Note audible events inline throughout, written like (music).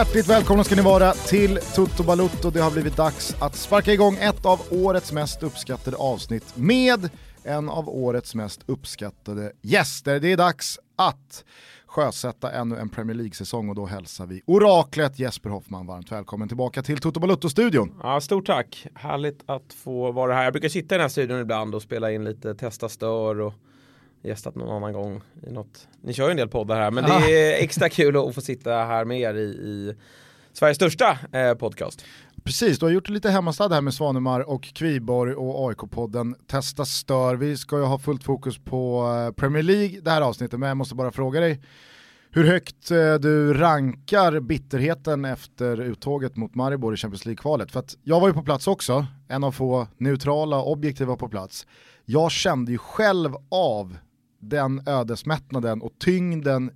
Hjärtligt välkomna ska ni vara till Toto Balutto. Det har blivit dags att sparka igång ett av årets mest uppskattade avsnitt med en av årets mest uppskattade gäster. Det är dags att sjösätta ännu en Premier League-säsong och då hälsar vi oraklet Jesper Hoffman varmt välkommen tillbaka till Toto Balutto-studion. Ja, stort tack. Härligt att få vara här. Jag brukar sitta i den här studion ibland och spela in lite testa stör och gästat någon annan gång i något. Ni kör ju en del poddar här men det är extra kul att få sitta här med er i, i Sveriges största eh, podcast. Precis, du har gjort lite hemmastad här med Svanemar och Kviborg och AIK-podden Testa stör. Vi ska ju ha fullt fokus på eh, Premier League det här avsnittet men jag måste bara fråga dig hur högt eh, du rankar bitterheten efter uttåget mot Maribor i Champions League-kvalet. För att jag var ju på plats också, en av få neutrala, objektiva på plats. Jag kände ju själv av den ödesmättnaden och tyngden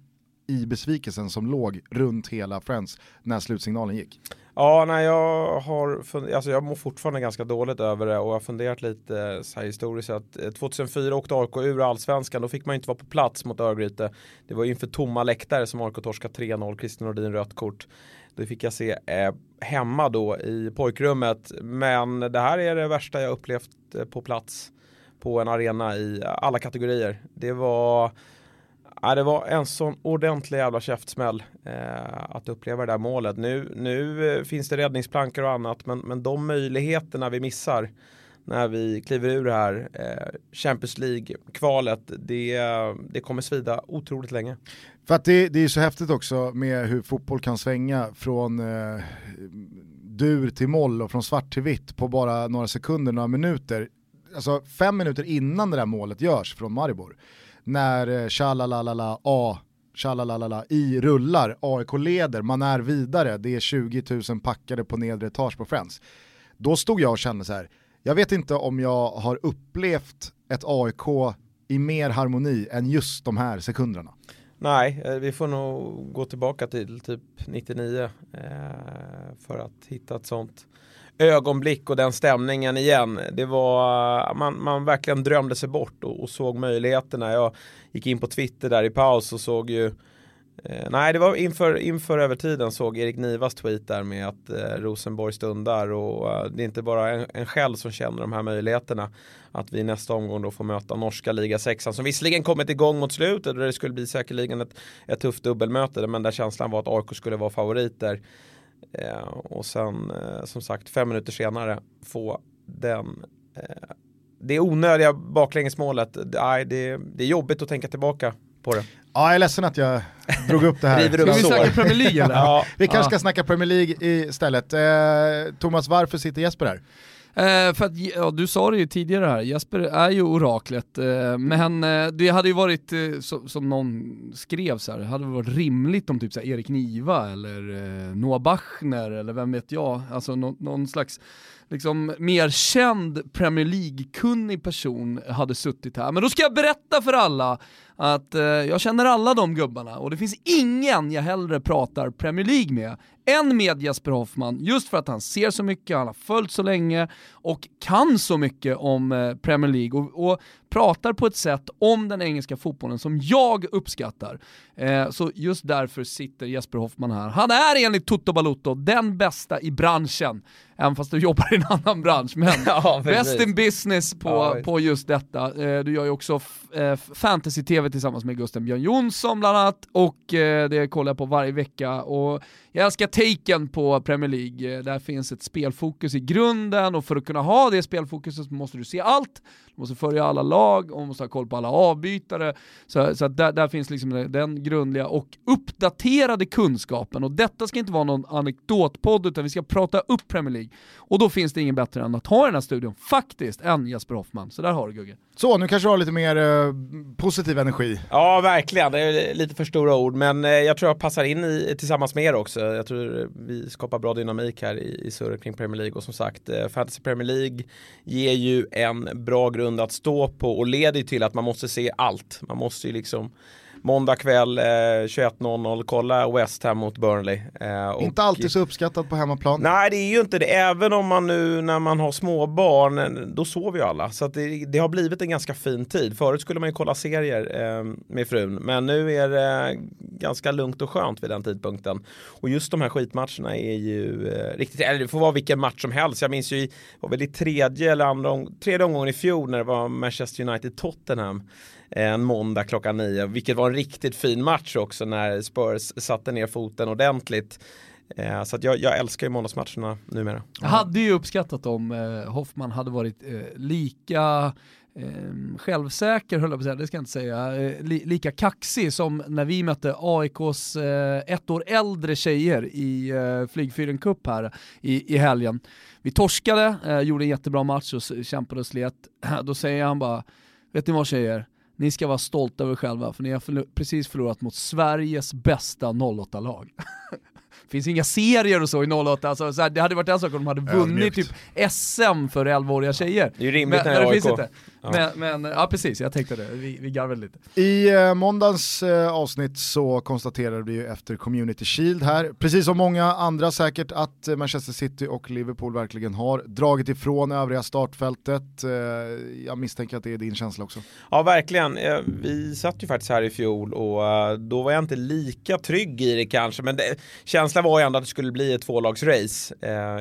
i besvikelsen som låg runt hela Friends när slutsignalen gick. Ja, nej, jag har alltså jag mår fortfarande ganska dåligt över det och jag har funderat lite eh, så här historiskt att eh, 2004 åkte AIK ur allsvenskan, då fick man inte vara på plats mot Örgryte. Det var inför tomma läktare som AIK torskade 3-0, Christian Nordin rött kort. Det fick jag se eh, hemma då i pojkrummet, men det här är det värsta jag upplevt eh, på plats på en arena i alla kategorier. Det var Ja, det var en sån ordentlig jävla käftsmäll eh, att uppleva det där målet. Nu, nu eh, finns det räddningsplankor och annat men, men de möjligheterna vi missar när vi kliver ur det här eh, Champions League-kvalet det, det kommer svida otroligt länge. För att det, det är så häftigt också med hur fotboll kan svänga från eh, dur till moll och från svart till vitt på bara några sekunder, några minuter. Alltså fem minuter innan det där målet görs från Maribor när eh, tjalalalala A tjalalalala i rullar, AIK leder, man är vidare, det är 20 000 packade på nedre etage på Friends. Då stod jag och kände så här, jag vet inte om jag har upplevt ett AIK i mer harmoni än just de här sekunderna. Nej, eh, vi får nog gå tillbaka till typ 99 eh, för att hitta ett sånt ögonblick och den stämningen igen. Det var, man, man verkligen drömde sig bort och, och såg möjligheterna. Jag gick in på Twitter där i paus och såg ju Eh, nej, det var inför, inför övertiden såg Erik Nivas tweet där med att eh, Rosenborg stundar och eh, det är inte bara en, en själv som känner de här möjligheterna. Att vi nästa omgång då får möta norska liga sexan som visserligen kommit igång mot slutet och det skulle bli säkerligen ett, ett tufft dubbelmöte men där känslan var att AIK skulle vara favoriter. Eh, och sen eh, som sagt fem minuter senare få den eh, det onödiga baklängesmålet. Det, det, det är jobbigt att tänka tillbaka på det. Ja, jag är ledsen att jag drog upp det här. Ska vi snacka Premier League eller? ja. Vi kanske ska snacka Premier League istället. Eh, Thomas, varför sitter Jesper här? Eh, för att, ja, du sa det ju tidigare här, Jesper är ju oraklet, eh, men eh, det hade ju varit, eh, så, som någon skrev så här, det hade varit rimligt om typ så här, Erik Niva eller eh, Noah Bachner eller vem vet jag, alltså no, någon slags liksom mer känd Premier League-kunnig person hade suttit här. Men då ska jag berätta för alla att eh, jag känner alla de gubbarna och det finns ingen jag hellre pratar Premier League med än med Jesper Hoffman, just för att han ser så mycket, han har följt så länge och kan så mycket om eh, Premier League och, och, pratar på ett sätt om den engelska fotbollen som jag uppskattar. Eh, så just därför sitter Jesper Hoffman här. Han är enligt Toto Balotto den bästa i branschen, även fast du jobbar i en annan bransch. Men (laughs) ja, best in business på, ja, på just detta. Eh, du gör ju också eh, fantasy-tv tillsammans med Gusten Björn Jonsson bland annat och eh, det kollar jag på varje vecka. Och jag älskar taken på Premier League. Där finns ett spelfokus i grunden och för att kunna ha det spelfokuset måste du se allt. Du måste följa alla lag och måste ha koll på alla avbytare. Så, så där, där, finns liksom den grundliga och uppdaterade kunskapen. Och detta ska inte vara någon anekdotpodd utan vi ska prata upp Premier League. Och då finns det ingen bättre än att ha den här studion, faktiskt, än Jesper Hoffman. Så där har du Gugge. Så, nu kanske du har lite mer eh, positiv energi. Ja, verkligen. Det är lite för stora ord, men eh, jag tror jag passar in i, tillsammans med er också. Jag tror eh, vi skapar bra dynamik här i, i surret kring Premier League och som sagt, eh, Fantasy Premier League ger ju en bra grund att stå på och leder till att man måste se allt. Man måste ju liksom måndag kväll eh, 21.00, kolla West Ham mot Burnley. Eh, Inte alltid så uppskattat på hemmaplan. Nej, det är ju inte det. Även om man nu när man har små barn, då sover ju alla. Så det, det, har blivit en ganska fin tid. Förut skulle man ju kolla serier eh, med frun, men nu är det ganska lugnt och skönt vid den tidpunkten. Och just de här skitmatcherna är ju eh, riktigt, eller det får vara vilken match som helst. Jag minns ju, var väl i tredje eller andra, tredje omgången i fjol när det var Manchester United-Tottenham en måndag klockan nio, vilket var en riktigt fin match också när Spurs satte ner foten ordentligt. Eh, så jag, jag, älskar ju måndagsmatcherna numera. Jag hade ju uppskattat om eh, Hoffman hade varit eh, lika eh, självsäker, höll jag på att säga, det ska jag inte säga, eh, li, lika kaxig som när vi mötte AIKs eh, ett år äldre tjejer i eh, Flygfyren Cup här i, i helgen. Vi torskade, gjorde en jättebra match och kämpade och slet. Då säger han bara, vet ni vad tjejer? Ni ska vara stolta över er själva för ni har förlor precis förlorat mot Sveriges bästa 08-lag. (laughs) finns inga serier och så i 08, alltså, så här, det hade varit en sak om de hade vunnit typ SM för 11-åriga tjejer. Det är ju rimligt men, när det finns inte. Ja. Men, men, ja precis, jag tänkte det, vi, vi garvade lite. I eh, måndagens eh, avsnitt så konstaterade vi ju efter Community Shield här, precis som många andra säkert, att eh, Manchester City och Liverpool verkligen har dragit ifrån övriga startfältet. Eh, jag misstänker att det är din känsla också. Ja, verkligen. Eh, vi satt ju faktiskt här i fjol och eh, då var jag inte lika trygg i det kanske, men det, känslan var ju ändå att det skulle bli ett tvålagsrace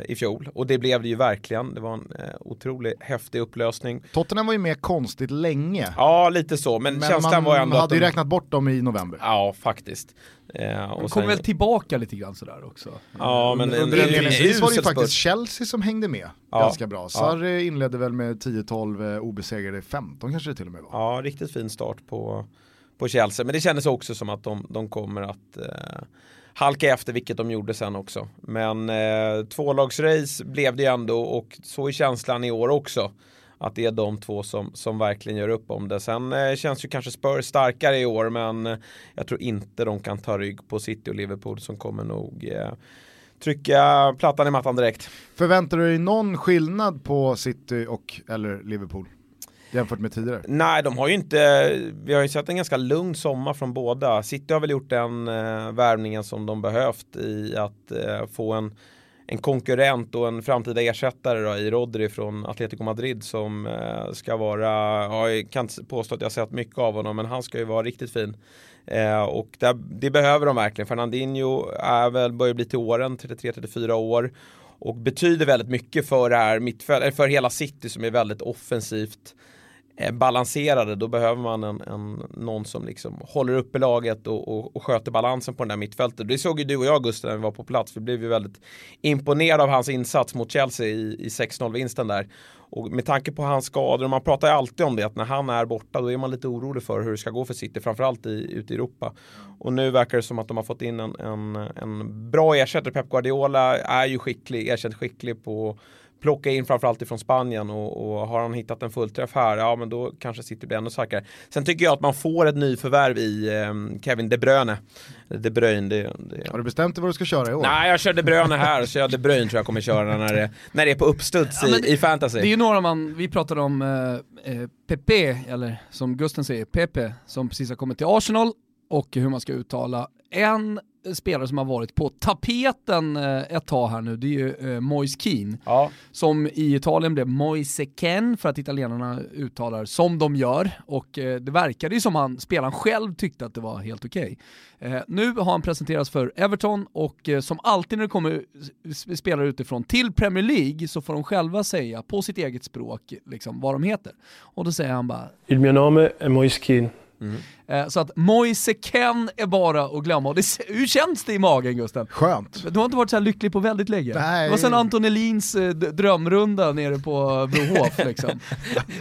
i fjol och det blev det ju verkligen. Det var en otroligt häftig upplösning. Tottenham var ju med med konstigt länge. Ja, lite så. Men, men känslan var ju ändå Man hade ju de... räknat bort dem i november. Ja, faktiskt. Eh, och de kom sen... väl tillbaka lite grann sådär också. Ja, men under inledningsvis var det ju faktiskt Chelsea som hängde med ja. ganska bra. Sarri ja. inledde väl med 10-12 eh, obesegrade, 15 kanske det till och med var. Ja, riktigt fin start på, på Chelsea. Men det kändes också som att de, de kommer att eh, halka efter, vilket de gjorde sen också. Men eh, tvålagsrace blev det ändå och så är känslan i år också att det är de två som, som verkligen gör upp om det. Sen eh, känns ju kanske Spurs starkare i år men eh, jag tror inte de kan ta rygg på City och Liverpool som kommer nog eh, trycka plattan i mattan direkt. Förväntar du dig någon skillnad på City och eller Liverpool? Jämfört med tidigare? Nej, de har ju inte, vi har ju sett en ganska lugn sommar från båda. City har väl gjort den eh, värvningen som de behövt i att eh, få en en konkurrent och en framtida ersättare då, i Rodri från Atletico Madrid som eh, ska vara, ja, jag kan inte påstå att jag sett mycket av honom men han ska ju vara riktigt fin. Eh, och det, det, behöver de verkligen. Fernandinho är väl, börjar bli till åren, 33-34 år och betyder väldigt mycket för det här mittfält, för hela City som är väldigt offensivt Eh, balanserade, då behöver man en, en, någon som liksom håller uppe laget och, och, och sköter balansen på den där mittfältet. Det såg ju du och jag Gustav när vi var på plats. Vi blev ju väldigt imponerade av hans insats mot Chelsea i, i 6-0 vinsten där. Och med tanke på hans skador, och man pratar ju alltid om det, att när han är borta då är man lite orolig för hur det ska gå för City, framförallt i, ute i Europa. Och nu verkar det som att de har fått in en, en, en bra ersättare. Pep Guardiola är ju skicklig, erkänt skicklig på plocka in framförallt ifrån Spanien och, och, har han hittat en fullträff här, ja men då kanske City blir ännu starkare. Sen tycker jag att man får ett nyförvärv i eh, Kevin De Bruyne. De Bruyne, det, det... Har du bestämt dig vad du ska köra i år? Nej, jag kör De Bruyne här, så jag De Bruyne tror jag kommer köra när det, när det är på uppstuds ja, i, i, fantasy. Det är ju några man, vi pratade om eh, eh Pepe, eller som Gusten säger, Pepe, som precis har kommit till Arsenal och hur man ska uttala en spelare som har varit på tapeten eh, ett tag här nu, det är ju eh, Moise Keane. Ja. Som i Italien blev Moise Ken för att italienarna uttalar som de gör. Och eh, det verkade ju som han, spelaren själv tyckte att det var helt okej. Okay. nu har han presenterats för Everton och som alltid när det kommer spelare utifrån till Premier League så får de själva säga på sitt eget språk liksom, vad de heter. Och då säger han bara Il mio nome è Moise Keane. Mm. Så att Moise Ken är bara att glömma. Och det, hur känns det i magen Gusten? Skönt. Du har inte varit så här lycklig på väldigt länge. Nej. Det var sen Anton Elins eh, drömrunda nere på Brohof (laughs) liksom.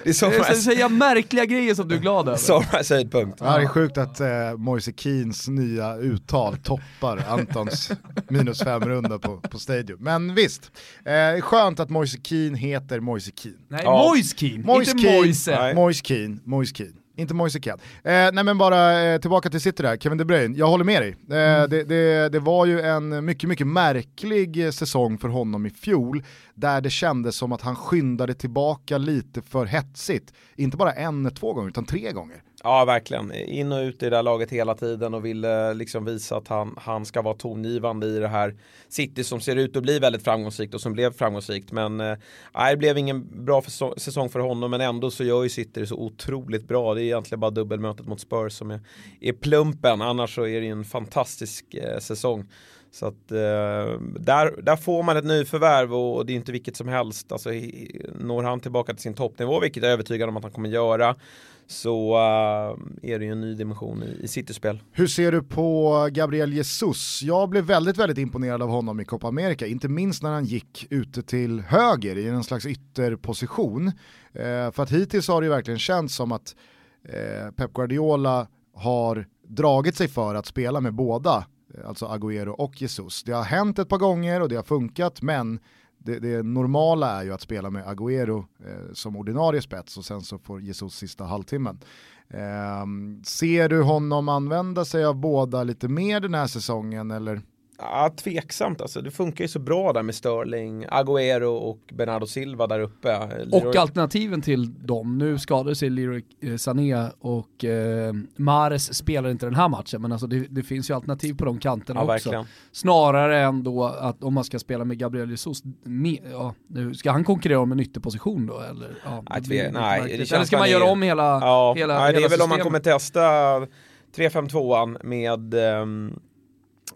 det är så, det är så, så, så märkliga grejer som du är glad över. Somras höjdpunkt. Ja. Det är sjukt att eh, Moise Keens nya uttal toppar Antons (laughs) minus fem runda på, på Stadium. Men visst, eh, skönt att Moise Keen heter Moise Keen. Nej, ja. Moise Keen, Moise inte Moise. Moise Keen, Moise Keen. Inte Moise Kean. Eh, nej men bara eh, tillbaka till City där, Kevin De Bruyne, jag håller med dig. Eh, mm. det, det, det, var ju en mycket, mycket märklig säsong för honom i fjol, där det kändes som att han skyndade tillbaka lite för hetsigt. Inte bara en, två gånger, utan tre gånger. Ja, verkligen. In och ut i det här laget hela tiden och ville eh, liksom visa att han, han ska vara tongivande i det här City som ser ut att bli väldigt framgångsrikt och som blev framgångsrikt. Men eh, det blev ingen bra för, säsong för honom, men ändå så gör ju City det så otroligt bra. Det är egentligen bara dubbelmötet mot Spurs som är, är plumpen, annars så är det ju en fantastisk eh, säsong. Så att eh, där, där får man ett nyförvärv och det är inte vilket som helst. Alltså, når han tillbaka till sin toppnivå, vilket jag är övertygad om att han kommer göra, så uh, är det ju en ny dimension i, i City-spel. Hur ser du på Gabriel Jesus? Jag blev väldigt, väldigt imponerad av honom i Copa America, inte minst när han gick ute till höger i en slags ytterposition. Eh, för att hittills har det ju verkligen känts som att eh, Pep Guardiola har dragit sig för att spela med båda alltså Agüero och Jesus. Det har hänt ett par gånger och det har funkat, men det, det normala är ju att spela med Agüero eh, som ordinarie spets och sen så får Jesus sista halvtimmen. Eh, ser du honom använda sig av båda lite mer den här säsongen eller? Ja, tveksamt alltså. Det funkar ju så bra där med Sterling, Agüero och Bernardo Silva där uppe. Och alternativen till dem. Nu skadade sig Leroy eh, Sané och eh, Mares spelar inte den här matchen, men alltså det, det finns ju alternativ på de kanterna ja, också. Verkligen. Snarare än då att om man ska spela med Gabriel Jesus, med, ja, nu ska han konkurrera om en ytterposition då eller? Ja, nej, det, nej, det eller ska man göra om hela, ja, hela, nej, hela Det är väl systemet? om man kommer testa 3-5-2an med um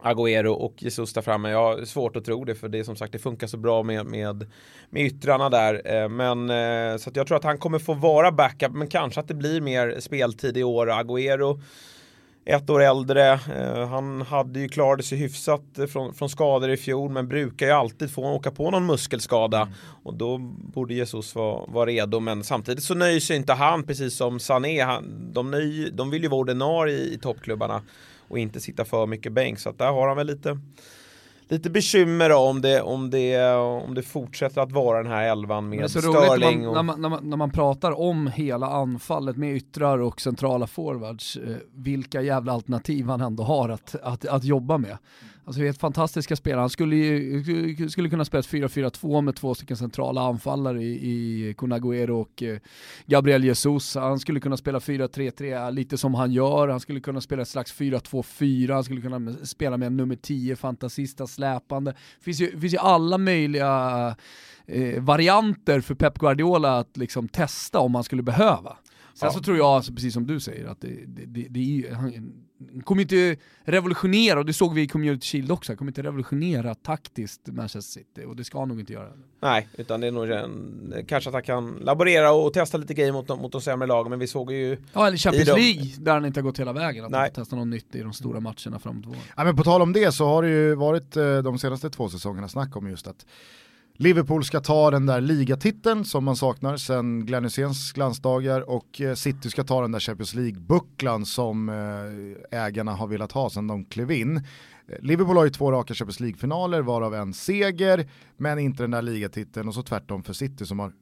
Agüero och Jesus där framme. Jag har svårt att tro det för det är som sagt det funkar så bra med, med, med yttrarna där. Eh, men eh, så jag tror att han kommer få vara backup men kanske att det blir mer speltid i år. Agüero ett år äldre. Eh, han hade ju klarat sig hyfsat från, från skador i fjol men brukar ju alltid få åka på någon muskelskada mm. och då borde Jesus vara, vara redo men samtidigt så nöjer sig inte han precis som Sané. Han, de, nöj, de vill ju vara ordinarie i, i toppklubbarna och inte sitta för mycket bänk. Så att där har han väl lite lite bekymmer om det, om, det, om det fortsätter att vara den här elvan med och... när, man, när, man, när man pratar om hela anfallet med yttrar och centrala forwards, eh, vilka jävla alternativ han ändå har att, att, att jobba med. Alltså helt fantastiska spelare. Han skulle, ju, skulle kunna spela 4-4-2 med två stycken centrala anfallare i, i Kunaguero och eh, Gabriel Jesus. Han skulle kunna spela 4-3-3 lite som han gör. Han skulle kunna spela ett slags 4-2-4. Han skulle kunna spela med en nummer 10 fantasista släpande. Det finns ju, finns ju alla möjliga eh, varianter för Pep Guardiola att liksom testa om man skulle behöva. Sen ja. så tror jag, alltså, precis som du säger, att det, det, det, det är, han kommer inte revolutionera, och det såg vi i Community Shield också, han kommer inte revolutionera taktiskt Manchester City, och det ska han nog inte göra. Nej, utan det är nog en, kanske att han kan laborera och testa lite grejer mot, mot de sämre lagen, men vi såg ju... Ja, eller Champions League, där han inte har gått hela vägen, att Nej. testa något nytt i de stora matcherna framåt våren. Ja, men på tal om det så har det ju varit eh, de senaste två säsongerna snack om just att Liverpool ska ta den där ligatiteln som man saknar sedan Glenn Hyséns glansdagar och eh, City ska ta den där Champions League-bucklan som eh, ägarna har velat ha sedan de klev in. Liverpool har ju två raka Champions League-finaler varav en seger men inte den där ligatiteln och så tvärtom för City som har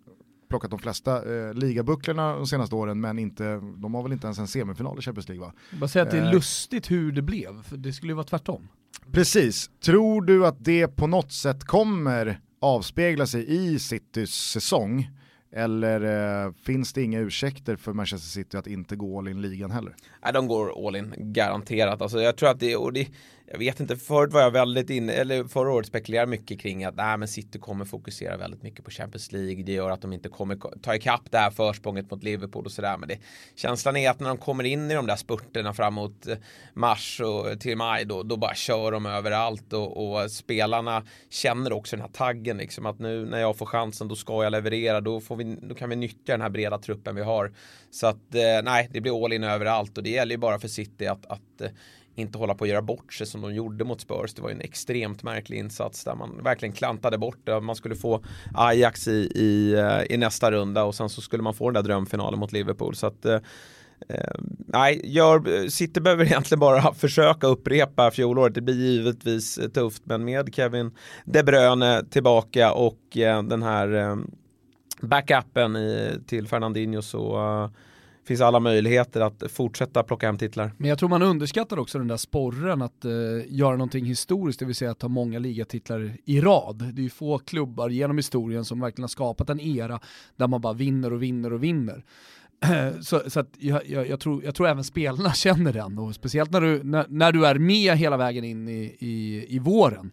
plockat de flesta eh, ligabucklorna de senaste åren men inte, de har väl inte ens en semifinal i Champions League va? Bara säga att det är eh. lustigt hur det blev, för det skulle ju vara tvärtom. Precis, tror du att det på något sätt kommer avspegla sig i Citys säsong? Eller eh, finns det inga ursäkter för Manchester City att inte gå all in ligan heller? Nej, de går all in, garanterat. Alltså, jag tror att det, och det, jag vet inte, förut var jag väldigt inne, eller förra året spekulerade mycket kring att nej, men City kommer fokusera väldigt mycket på Champions League. Det gör att de inte kommer ta ikapp det här försprånget mot Liverpool och sådär. Men det, känslan är att när de kommer in i de där spurterna framåt eh, mars och till maj då, då bara kör de överallt och, och spelarna känner också den här taggen liksom att nu när jag får chansen då ska jag leverera. Då, får vi, då kan vi nyttja den här breda truppen vi har. Så att eh, nej, det blir all in överallt och det gäller ju bara för City att, att eh, inte hålla på att göra bort sig som de gjorde mot Spurs. Det var ju en extremt märklig insats där man verkligen klantade bort det. Man skulle få Ajax i, i, eh, i nästa runda och sen så skulle man få den där drömfinalen mot Liverpool. Så att, eh, eh nej, gör, City behöver egentligen bara (laughs) försöka upprepa fjolåret. Det blir givetvis eh, tufft, men med Kevin De Bruyne tillbaka och eh, den här eh, backupen i, till Fernandinho så eh, finns alla möjligheter att fortsätta plocka hem titlar. Men jag tror man underskattar också den där sporren att eh, göra någonting historiskt, det vill säga att ta många ligatitlar i rad. Det är ju få klubbar genom historien som verkligen har skapat en era där man bara vinner och vinner och vinner. (clears throat) så, så att jag, jag, jag, tror, jag tror även spelarna (laughs) känner den, och speciellt när du, när, när du är med hela vägen in i, i, i våren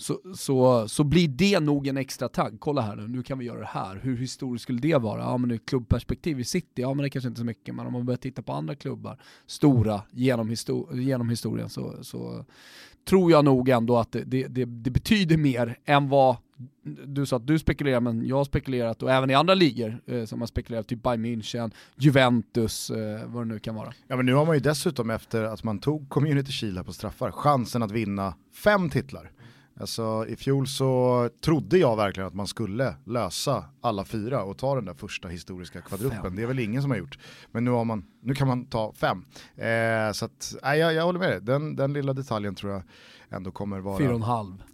så, så, så blir det nog en extra tagg. Kolla här nu, nu kan vi göra det här. Hur historiskt skulle det vara? Ja men ur klubbperspektiv i City, ja men det kanske inte är så mycket, men om man börjar titta på andra klubbar, stora genom, histor genom historien, så, så tror jag nog ändå att det, det, det, det betyder mer än vad du sa att du spekulerar, men jag har spekulerat och även i andra ligor eh, som har spekulerat, typ Bayern München, Juventus, eh, vad det nu kan vara. Ja men nu har man ju dessutom efter att man tog Community Shield på straffar chansen att vinna fem titlar. Alltså i fjol så trodde jag verkligen att man skulle lösa alla fyra och ta den där första historiska kvadruppen. Det är väl ingen som har gjort. Men nu, har man, nu kan man ta fem. Eh, så att, nej, jag, jag håller med dig, den, den lilla detaljen tror jag ändå kommer vara,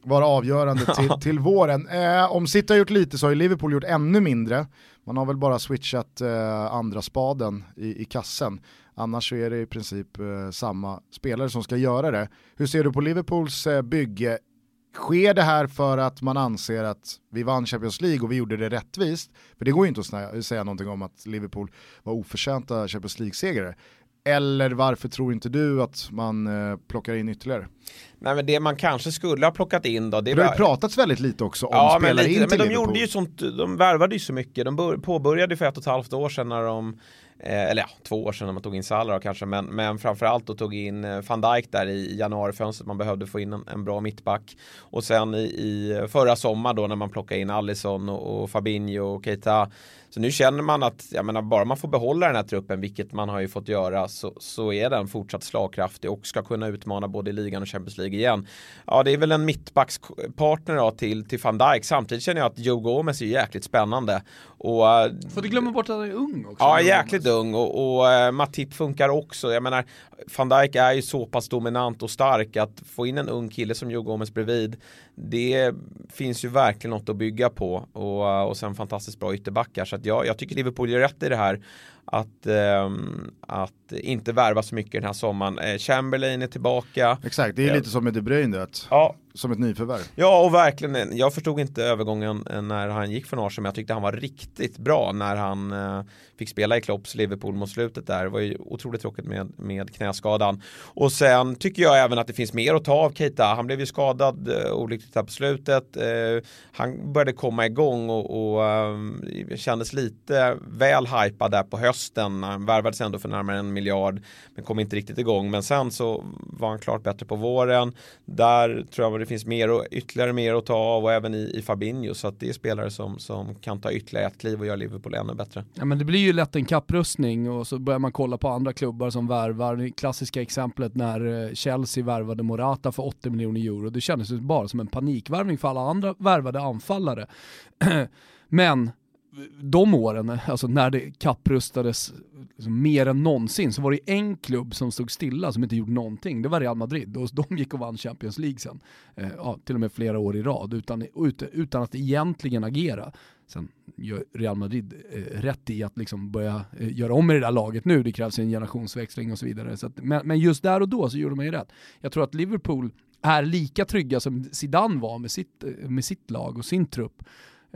vara avgörande (laughs) till, till våren. Eh, om City har gjort lite så har ju Liverpool gjort ännu mindre. Man har väl bara switchat eh, andra spaden i, i kassen. Annars så är det i princip eh, samma spelare som ska göra det. Hur ser du på Liverpools eh, bygge Sker det här för att man anser att vi vann Champions League och vi gjorde det rättvist? För det går ju inte att säga någonting om att Liverpool var oförtjänta Champions League-segrare. Eller varför tror inte du att man eh, plockar in ytterligare? Nej men det man kanske skulle ha plockat in då. Det, det har ju pratats väldigt lite också om ja, spelare men lite, in till Men de Liverpool. gjorde ju sånt, de värvade ju så mycket. De påbörjade för ett och ett halvt år sedan när de Eh, eller ja, två år sedan när man tog in Salah kanske, men, men framförallt då tog in eh, van Dijk där i januarifönstret. Man behövde få in en, en bra mittback. Och sen i, i förra sommar då när man plockade in Alisson och, och Fabinho och Keita så nu känner man att, jag menar, bara man får behålla den här truppen, vilket man har ju fått göra, så, så är den fortsatt slagkraftig och ska kunna utmana både i ligan och Champions League igen. Ja, det är väl en mittbackspartner då till, till van Dijk. Samtidigt känner jag att Joe Gomez är jäkligt spännande. Och, eh, Får du glömma bort att han är ung också? Ja, jäkligt ung och, och uh, Matip funkar också. Jag menar, van Dijk är ju så pass dominant och stark att få in en ung kille som Joe Gomez bredvid det finns ju verkligen något att bygga på och, och sen fantastiskt bra ytterbackar. Så att jag, jag tycker Liverpool gör rätt i det här att, eh, att inte värva så mycket den här sommaren. Eh, Chamberlain är tillbaka. Exakt, det är lite som med De Bruyne att, ja. som ett nyförvärv. Ja, och verkligen. Jag förstod inte övergången eh, när han gick från Arsenal, men jag tyckte han var riktigt bra när han eh, fick spela i Klopps Liverpool mot slutet där. Det var ju otroligt tråkigt med, med knäskadan. Och sen tycker jag även att det finns mer att ta av Keita. Han blev ju skadad eh, olyckligt här på slutet. Eh, han började komma igång och, och eh, kändes lite väl hypad där på hösten. Han värvades ändå för närmare en miljard men kom inte riktigt igång. Men sen så var han klart bättre på våren. Där tror jag det finns mer och, ytterligare mer att ta av och även i, i Fabinho. Så att det är spelare som, som kan ta ytterligare ett kliv och göra Liverpool ännu bättre. Ja men det blir ju lätt en kapprustning och så börjar man kolla på andra klubbar som värvar. Det klassiska exemplet när eh, Chelsea värvade Morata för 80 miljoner euro. Det kändes ju bara som en panikvärvning för alla andra värvade anfallare. (clears throat) men de åren, alltså när det kapprustades liksom mer än någonsin, så var det en klubb som stod stilla som inte gjorde någonting. Det var Real Madrid och de gick och vann Champions League sen. Eh, ja, till och med flera år i rad utan, utan att egentligen agera. Sen gör Real Madrid eh, rätt i att liksom börja eh, göra om i det där laget nu, det krävs en generationsväxling och så vidare. Så att, men, men, just där och då så gjorde man ju rätt. Jag tror att Liverpool är lika trygga som Zidane var med sitt, eh, med sitt lag och sin trupp.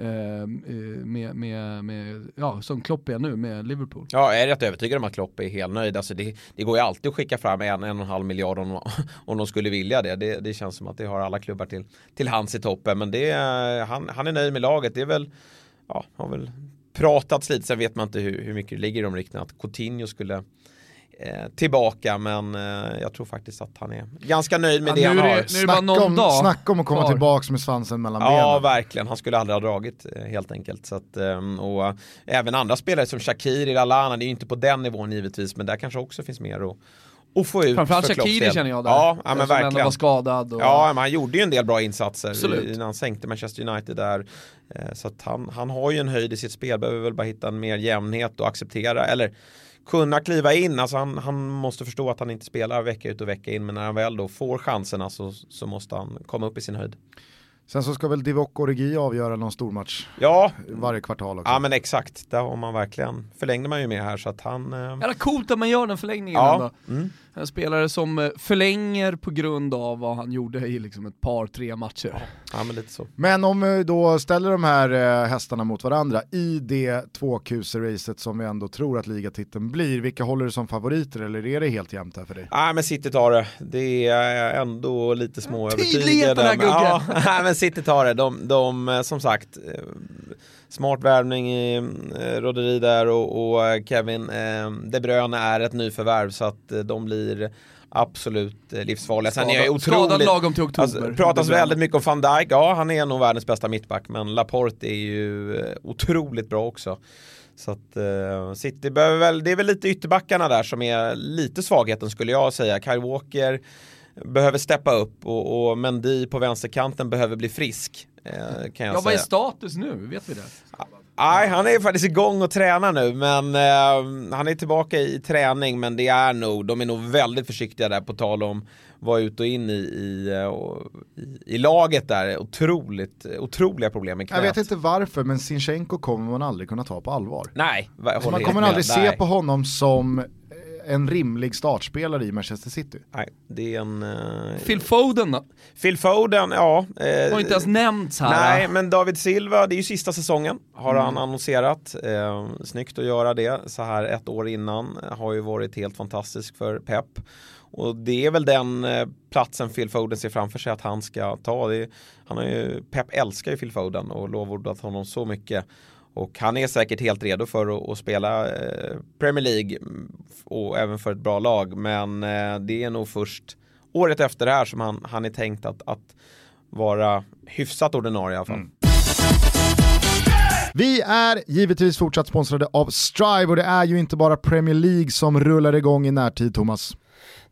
Ehm, eh, med, med, med, ja, som Klopp är nu med Liverpool. Ja, jag är rätt övertygad om att Klopp är helt nöjd. Alltså det, det går ju alltid att skicka fram en, en och en halv miljard om, (laughs) om de skulle vilja det. det. det. känns som att det har alla klubbar till, till hands i toppen. Men det, eh, han, han är nöjd med laget. Det är väl ja, har väl pratats lite, sen vet man inte hur, hur mycket det ligger i de riktningarna. att Coutinho skulle tillbaka men eh, jag tror faktiskt att han är ganska nöjd med ja, det han har. Det någon om, dag snacka om att komma tillbaka med svansen mellan ja, benen. Ja verkligen, han skulle aldrig ha dragit eh, helt enkelt. Så att, ehm, och, även andra spelare som Shakiri, Lallana, det är ju inte på den nivån givetvis men där kanske också finns mer att och få ut Framförallt Shakiri känner jag där. Ja, ja men verkligen. var skadad. Och... Ja, men han gjorde ju en del bra insatser Absolut. när han sänkte Manchester United där. Eh, så att han, han har ju en höjd i sitt spel, behöver väl bara hitta en mer jämnhet och acceptera, eller kunna kliva in. Alltså han, han måste förstå att han inte spelar vecka ut och vecka in, men när han väl då får chanserna så, så måste han komma upp i sin höjd. Sen så ska väl Divock Origi avgöra någon stormatch ja. varje kvartal också. Ja men exakt, där har man verkligen, förlängde man ju med här så att han... Eh... Jävla coolt att man gör den förlängningen ja. ändå. Mm. En spelare som eh, förlänger på grund av vad han gjorde i liksom ett par, tre matcher. Ja, men lite så. Men om vi då ställer de här eh, hästarna mot varandra i det tvåkuser-racet som vi ändå tror att ligatiteln blir, vilka håller du som favoriter eller är det helt jämnt här för dig? Nej men City tar det. Det är ändå lite små Tydligheten här, Gugge. Ja, (laughs) men City tar det. De, de eh, som sagt, eh, smart värvning i eh, Roderi där och, och eh, Kevin eh, De Bruyne är ett nyförvärv så att eh, de blir absolut eh, livsfarliga. Sen är jag Skadad, otroligt... lagom till oktober. Alltså, pratas väldigt mycket om van Dijk, ja han är nog världens bästa mittback men Laporte är ju eh, otroligt bra också. Så att eh, City behöver väl, det är väl lite ytterbackarna där som är lite svagheten skulle jag säga. Kyle Walker behöver steppa upp och, och Mendy på vänsterkanten behöver bli frisk. Eh, kan jag Ja, vad är status nu? Vet vi det? Nej, han är faktiskt igång och tränar nu, men eh, han är tillbaka i träning, men det är nog, de är nog väldigt försiktiga där på tal om vara ut och in i, i, eh, och- i, i laget där. Otroligt, otroliga problem med knät. Jag vet inte varför, men Sinchenko kommer man aldrig kunna ta på allvar. Nej, jag Så håller man kommer med. aldrig se Nej. på honom som en rimlig startspelare i Manchester City. Nej, det är en... eh, Phil Foden då? Phil Foden, ja. eh, Har inte ens nämnts här. Nej, men David Silva, det är ju sista säsongen, har Mm. han annonserat. Eh, snyggt att göra det så här ett år innan. Har ju varit helt fantastisk för Pep. Och det är väl den eh, platsen Phil Foden ser framför sig att han ska ta. Det är, han har ju, Pep älskar ju Phil Foden och lovordat honom så mycket. Och han är säkert helt redo för att, spela eh, Premier League och även för ett bra lag. Men eh, det är nog först året efter det här som han, han är tänkt att, att vara hyfsat ordinarie i alla fall. Mm. Vi är givetvis fortsatt sponsrade av Strive och det är ju inte bara Premier League som rullar igång i närtid Thomas.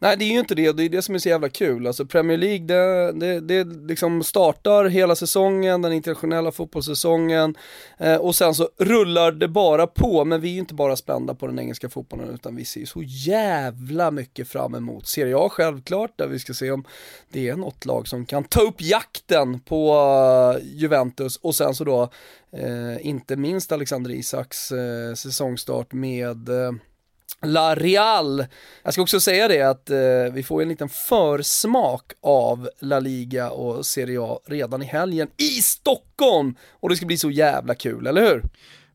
Nej det är ju inte det, det är det som är så jävla kul. Alltså Premier League, det, det, det liksom startar hela säsongen, den internationella fotbollssäsongen eh, och sen så rullar det bara på. Men vi är ju inte bara spända på den engelska fotbollen utan vi ser ju så jävla mycket fram emot Serie A självklart, där vi ska se om det är något lag som kan ta upp jakten på eh, Juventus och sen så då eh, inte minst Alexander Isaks eh, säsongstart med eh, La Real. Jag ska också säga det att eh, vi får en liten försmak av La Liga och Serie A redan i helgen i Stockholm och det ska bli så jävla kul, eller hur?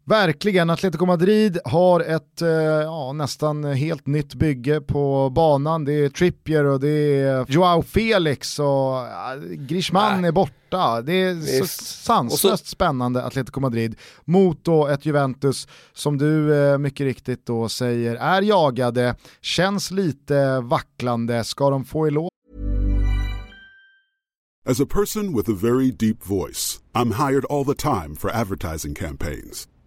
Verkligen, Atletico Madrid har ett eh, ja, nästan helt nytt bygge på banan. Det är Trippier och det är Joao Felix och ja, Griezmann Nej. är borta. Det är så Visst. sanslöst så- spännande Atletico Madrid mot då ett Juventus som du eh, mycket riktigt då säger är jagade, känns lite vacklande, ska de få eloge As a person with a very deep voice, I'm hired all the time for advertising campaigns.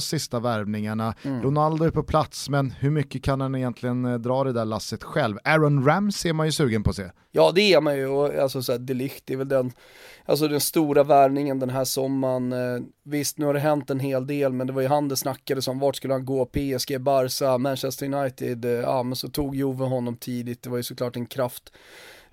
Sista värvningarna. Mm. Ronaldo är på plats, men hur mycket kan han egentligen eh, dra det där lasset själv? Aaron Ramsey är man ju sugen på att se. Ja det är man ju och alltså så här, Delicht är väl den, alltså den stora värvningen den här sommaren. Eh, visst nu har det hänt en hel del men det var ju han det snackades om, vart skulle han gå? PSG, Barca, Manchester United, eh, ja men så tog Juve honom tidigt, det var ju såklart en kraft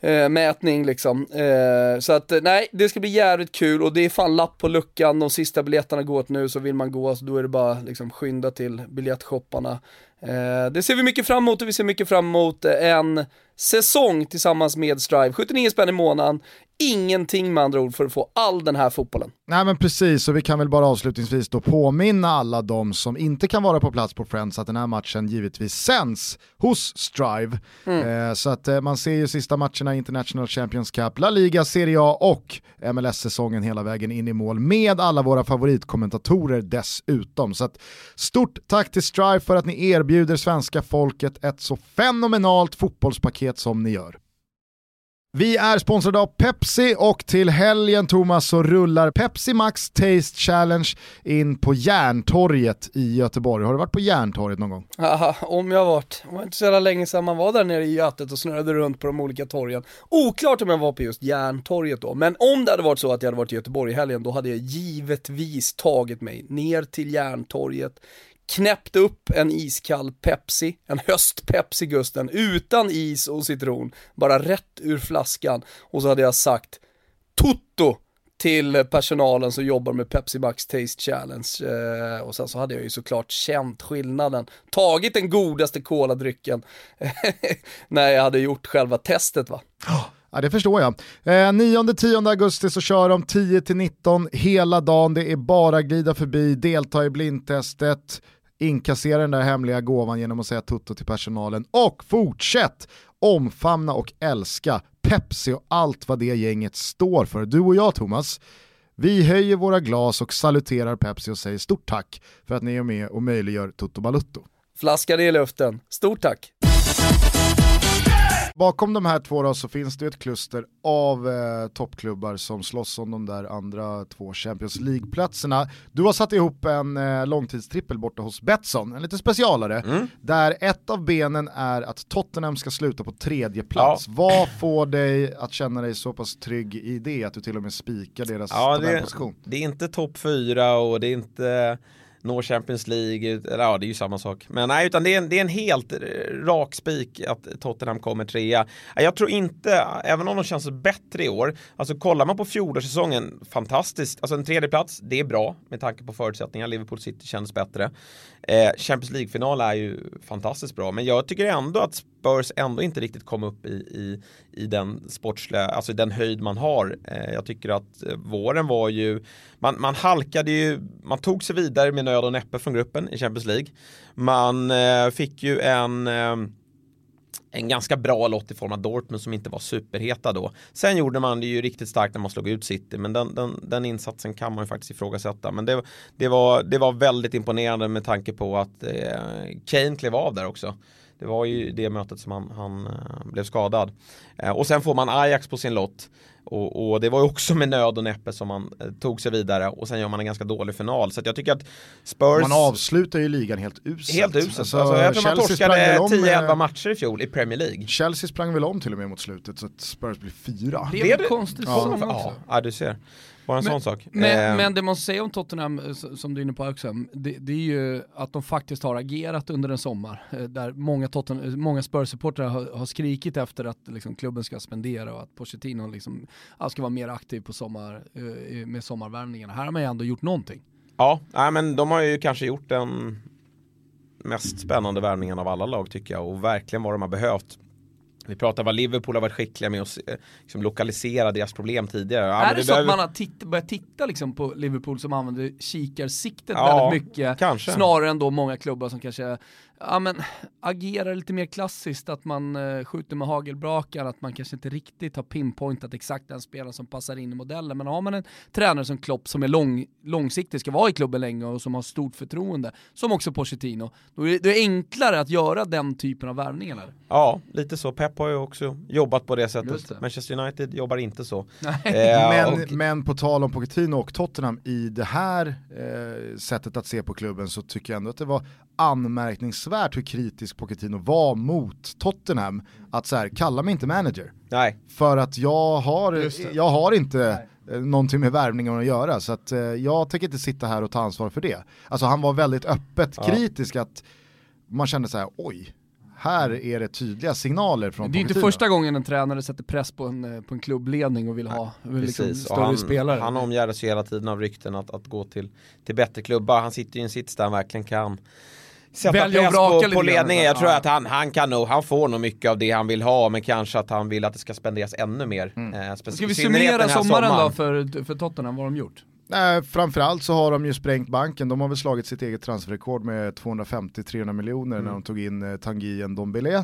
eh, mätning liksom. Eh, så att eh, nej, det ska bli jävligt kul och det är fan lapp på luckan, de sista biljetterna går åt nu så vill man gå så då är det bara liksom skynda till biljettshopparna. Eh, det ser vi mycket fram emot och vi ser mycket fram emot en säsong tillsammans med Strive. 79 spänn i månaden, ingenting med andra ord för att få all den här fotbollen. Nej men precis, och vi kan väl bara avslutningsvis då påminna alla de som inte kan vara på plats på Friends att den här matchen givetvis sänds hos Strive. Mm. Eh, så att eh, man ser ju sista matcherna i International Champions Cup, La Liga, Serie A och MLS-säsongen hela vägen in i mål med alla våra favoritkommentatorer dessutom. Så att stort tack till Strive för att ni erbjuder svenska folket ett så fenomenalt fotbollspaket som ni gör. Vi är sponsrade av Pepsi och till helgen Thomas så rullar Pepsi Max Taste Challenge in på Järntorget i Göteborg. Har du varit på Järntorget någon gång? Ja, om jag har varit. Det var inte så jävla länge sedan man var där nere i Götet och snurrade runt på de olika torgen. Oklart om jag var på just Järntorget då, men om det hade varit så att jag hade varit i Göteborg i helgen, då hade jag givetvis tagit mig ner till Järntorget, knäppt upp en iskall Pepsi, en höst-Pepsi Gusten, utan is och citron, bara rätt ur flaskan. Och så hade jag sagt Toto till personalen som jobbar med Pepsi Max Taste Challenge. Eh, och sen så hade jag ju såklart känt skillnaden, tagit den godaste koladrycken (laughs) när jag hade gjort själva testet va. Ja, det förstår jag. Eh, 9-10 augusti så kör de 10-19 hela dagen. Det är bara glida förbi, delta i blindtestet, inkassera den där hemliga gåvan genom att säga tutto till personalen och fortsätt omfamna och älska Pepsi och allt vad det gänget står för. Du och jag Thomas, vi höjer våra glas och saluterar Pepsi och säger stort tack för att ni är med och möjliggör Toto Balutto. Flaskan i luften, stort tack! Bakom de här två då så finns det ett kluster av eh, toppklubbar som slåss om de där andra två Champions League-platserna. Du har satt ihop en eh, långtidstrippel borta hos Betsson, en lite specialare, Mm. där ett av benen är att Tottenham ska sluta på tredje plats. Vad får dig att känna dig så pass trygg i det att du till och med spikar deras Ja, det, tabellposition? det är inte topp fyra och det är inte nå Champions League, eller ja det är ju samma sak. Men nej, utan det är en, det är en helt eh, rak spik att Tottenham kommer trea. Jag tror inte, även om de känns bättre i år, alltså kollar man på fjolårssäsongen, fantastiskt. Alltså en tredje plats, det är bra med tanke på förutsättningar. Liverpool City känns bättre. Eh, Champions League-final är ju fantastiskt bra, men jag tycker ändå att Spurs ändå inte riktigt kom upp i, i, i den sportsliga, alltså den höjd man har. Eh, jag tycker att eh, våren var ju, man, man halkade ju, man tog sig vidare med nöd och näppe från gruppen i Champions League. Man eh, fick ju en eh, en ganska bra lott i form av Dortmund som inte var superheta då. Sen gjorde man det ju riktigt starkt när man slog ut City, men den, den, den insatsen kan man ju faktiskt ifrågasätta. Men det, det, var, det var väldigt imponerande med tanke på att eh, Kane klev av där också. Det var ju det mötet som han, han eh, blev skadad. Eh, och sen får man Ajax på sin lott. Och, och det var ju också med nöd och näppe som man eh, tog sig vidare och sen gör man en ganska dålig final. Så att jag tycker att Spurs... Man avslutar ju ligan helt uselt. Helt uselt. Alltså, Alltså, jag tror man Chelsea torskade om, 10-11 eh, matcher i fjol i Premier League. Chelsea sprang väl om till och med mot slutet så att Spurs blir fyra. Det Det är det- konstigt Ja. Ja, ja, du ser. Bara en Men- sån sak. Men, Eh, men det man säga om Tottenham, eh, som du är inne på också, det, det är ju att de faktiskt har agerat under en sommar. eh, Där många, Totten, eh, många Spurs-supportrar har, har skrikit efter att liksom, klubben ska spendera och att Pochettino liksom, ska vara mer aktiv på sommar, med sommarvärvningarna. Här har man ju ändå gjort någonting. Ja, nej, men de har ju kanske gjort den mest spännande värvningen av alla lag tycker jag och verkligen vad de har behövt. Vi pratar vad Liverpool har varit skickliga med att eh, liksom, lokalisera deras problem tidigare. Ja, är det vi så att behöver- man har titt, börjat titta liksom på Liverpool som använder kikarsiktet Ja, väldigt mycket, kanske. snarare än då många klubbar som kanske ja, men, agerar lite mer klassiskt, att man eh, skjuter med hagelbrakar, att man kanske inte riktigt har pinpointat exakt den spelaren som passar in i modellen. Men har man en tränare som Klopp som är lång, långsiktig, ska vara i klubben länge och som har stort förtroende, som också Pochettino, då är det, enklare att göra den typen av värvningar. eller? Ja, lite så. Pep har ju också jobbat på det sättet. det. Manchester United jobbar inte så. (laughs) Nej. Eh, Men, och- men på tal om Pochettino och Tottenham i det här eh, sättet att se på klubben så tycker jag ändå att det var anmärkningsvärt hur kritisk Pochettino var mot Tottenham. Att så här, kalla mig inte manager. Nej, För att jag har, jag har inte eh, någonting med värvningen att göra. Så att eh, jag tänker inte sitta här och ta ansvar för det. Alltså han var väldigt öppet Ja. kritisk att man kände så här, oj, här är det tydliga signaler från Det är inte första gången en tränare sätter press på en, eh, på en klubbledning och vill ha vill liksom precis. Och större han, spelare. han omgärdas ju hela tiden av rykten att, att gå till, till bättre klubbar. Han sitter ju i en sits där han verkligen kan sätta Välja press på, på ledningen. Jag tror Ja. att han, han kan nog, han får nog mycket av det han vill ha, men kanske att han vill att det ska spenderas ännu mer. Mm. Eh, Ska vi summera här sommaren då för, för Tottenham, vad har de gjort? Nej, framförallt så har de ju sprängt banken, de har väl slagit sitt eget transferrekord med 250-300 miljoner när de tog in eh, Tanguy Ndombele.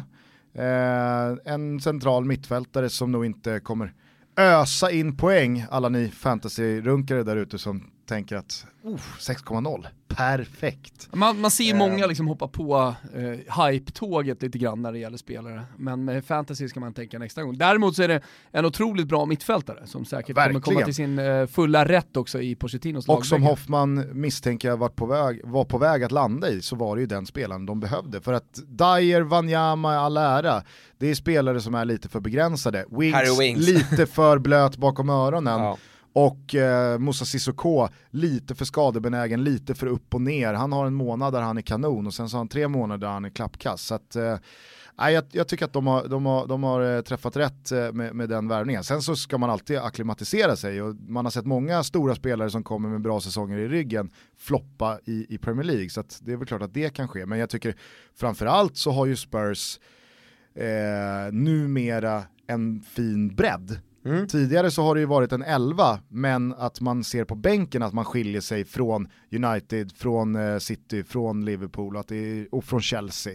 Eh, en central mittfältare som nog inte kommer ösa in poäng, alla ni fantasy-runkare där ute som tänker att "Oh, 6,0, perfekt. Man, man ser ju många liksom hoppa på eh, hype-tåget lite grann när det gäller spelare, men med fantasy ska man tänka nästa gång. Däremot så är det en otroligt bra mittfältare som säkert kommer Verkligen. komma till sin eh, fulla rätt också i Pochettinos Och som. Hoffman misstänker jag var på, väg, var på väg att landa i så var det ju den spelaren de behövde. För att Dyer, Wanyama, all ära, det är spelare som är lite för begränsade. Wings, Winks. lite för blöt bakom öronen. (laughs) Ja. Och eh, Moussa Sissoko, lite för skadebenägen, lite för upp och ner. Han har en månad där han är kanon och sen så har han tre månader där han är klappkass. Så att, eh, jag, jag tycker att de har, de har, de har eh, träffat rätt eh, med, med den värvningen. Sen så ska man alltid akklimatisera sig och man har sett många stora spelare som kommer med bra säsonger i ryggen floppa i, i Premier League. Så att det är väl klart att det kan ske. Men jag tycker framförallt så har ju Spurs eh, numera en fin bredd. Mm. Tidigare så har det ju varit en 11, men att man ser på bänken att man skiljer sig från United, från eh, City, från Liverpool och, att det är, och från Chelsea.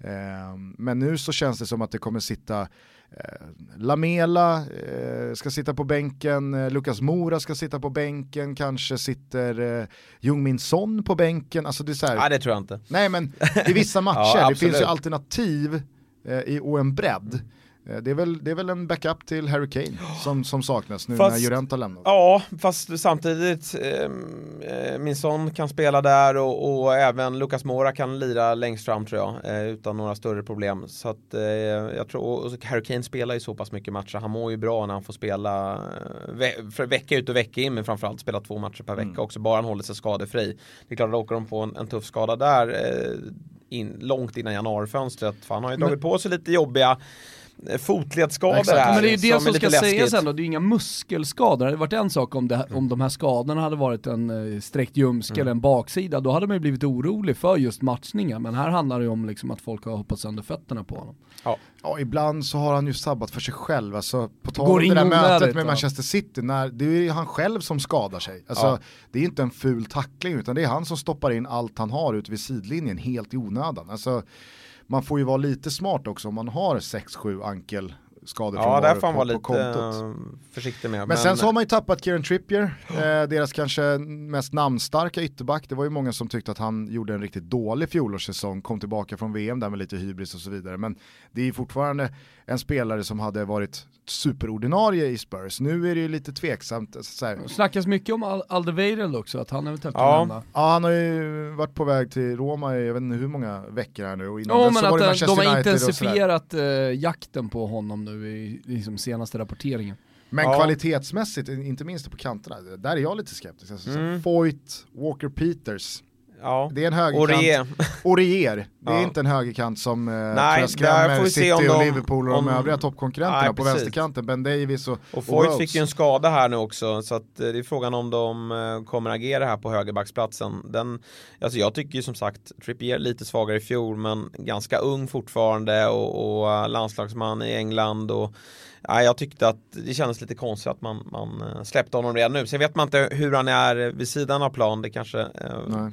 Eh, men nu så känns det som att det kommer sitta eh, Lamela eh, ska sitta på bänken, Lukas Mora ska sitta på bänken, kanske sitter eh, Jungmin Son på bänken. Alltså det är så här, Nej, det tror jag inte. Nej men i vissa (laughs) matcher, Ja, det finns ju alternativ i, och en bredd. Eh, det, är väl, det är väl en backup till Harry Kane som, som saknas nu Fast- när Jurent har lämnat. Ja, fast samtidigt, ehm, eh, min son kan spela där och, och även Lucas Mora kan lira längst fram tror jag, eh, utan några större problem. Så att eh, jag tror, och Harry Kane spelar ju så pass mycket matcher, han mår ju bra när han får spela eh, ve- för vecka ut och vecka in, men framförallt spela två matcher per vecka också, bara han håller sig skadefri. Det är klart att åker de på en, en tuff skada där, eh, in, långt innan januarifönstret, för han har ju dragit på sig lite jobbiga fotledsskador Exakt. här. Men det är ju det som, är ska sägas ändå, det är ju inga muskelskador. Det hade varit en sak om, det, om de här skadorna hade varit en eh, sträckt ljumske Mm. eller en baksida, då hade man ju blivit orolig för just matchningen. Men här handlar det ju om liksom att folk har hoppat sönder fötterna på honom. Ja, ibland så har han ju sabbat för sig själv. Alltså, på tal om det där mötet med ja. Manchester City, när, det är ju han själv som skadar sig. Alltså, Ja. Det är inte en ful tackling utan det är han som stoppar in allt han har ute vid sidlinjen helt i onödan. Alltså, man får ju vara lite smart också om man har 6-7 ankel ankelskador Ja, där får han på, vara på lite kontot. eh, försiktig med. Men, sen så har man ju tappat Kieran Trippier, eh, deras kanske mest namnstarka ytterback. Det var ju många som tyckte att han gjorde en riktigt dålig fjolårssäsong, kom tillbaka från VM där med lite hybris och så vidare. Men det är ju fortfarande en spelare som hade varit superordinarie i Spurs. Nu är det ju lite tveksamt. Så här. Det snackas mycket om Al- Alderweireld också, att han eventuellt kan Ja. lämna. Ja, han har ju varit på väg till Roma i jag vet inte hur många veckor här nu. Och innan Ja dess men så var att det eh, Manchester de har United intensifierat eh, jakten på honom nu i, i liksom senaste rapporteringen. Men Ja. kvalitetsmässigt, inte minst på kanterna, där är jag lite skeptisk. Alltså, Mm. Foyt, Walker Peters, Ja. det är en högerkant. Orie. Orier, (laughs) det är Ja. inte en högerkant som eh, Nej, skrämmer City och de- Liverpool och de om- övriga toppkonkurrenterna Nej, på precis. vänsterkanten, Ben Davis och, Och Foyt fick ju en skada här nu också så att eh, det är frågan om de eh, kommer agera här på högerbacksplatsen. Den, alltså jag tycker ju som sagt Trippier lite svagare i fjol men ganska ung fortfarande och, och eh, landslagsman i England och ja, jag tyckte att det kändes lite konstigt att man, man släppte honom redan nu. Sen vet man inte hur han är vid sidan av plan. Det kanske Nej.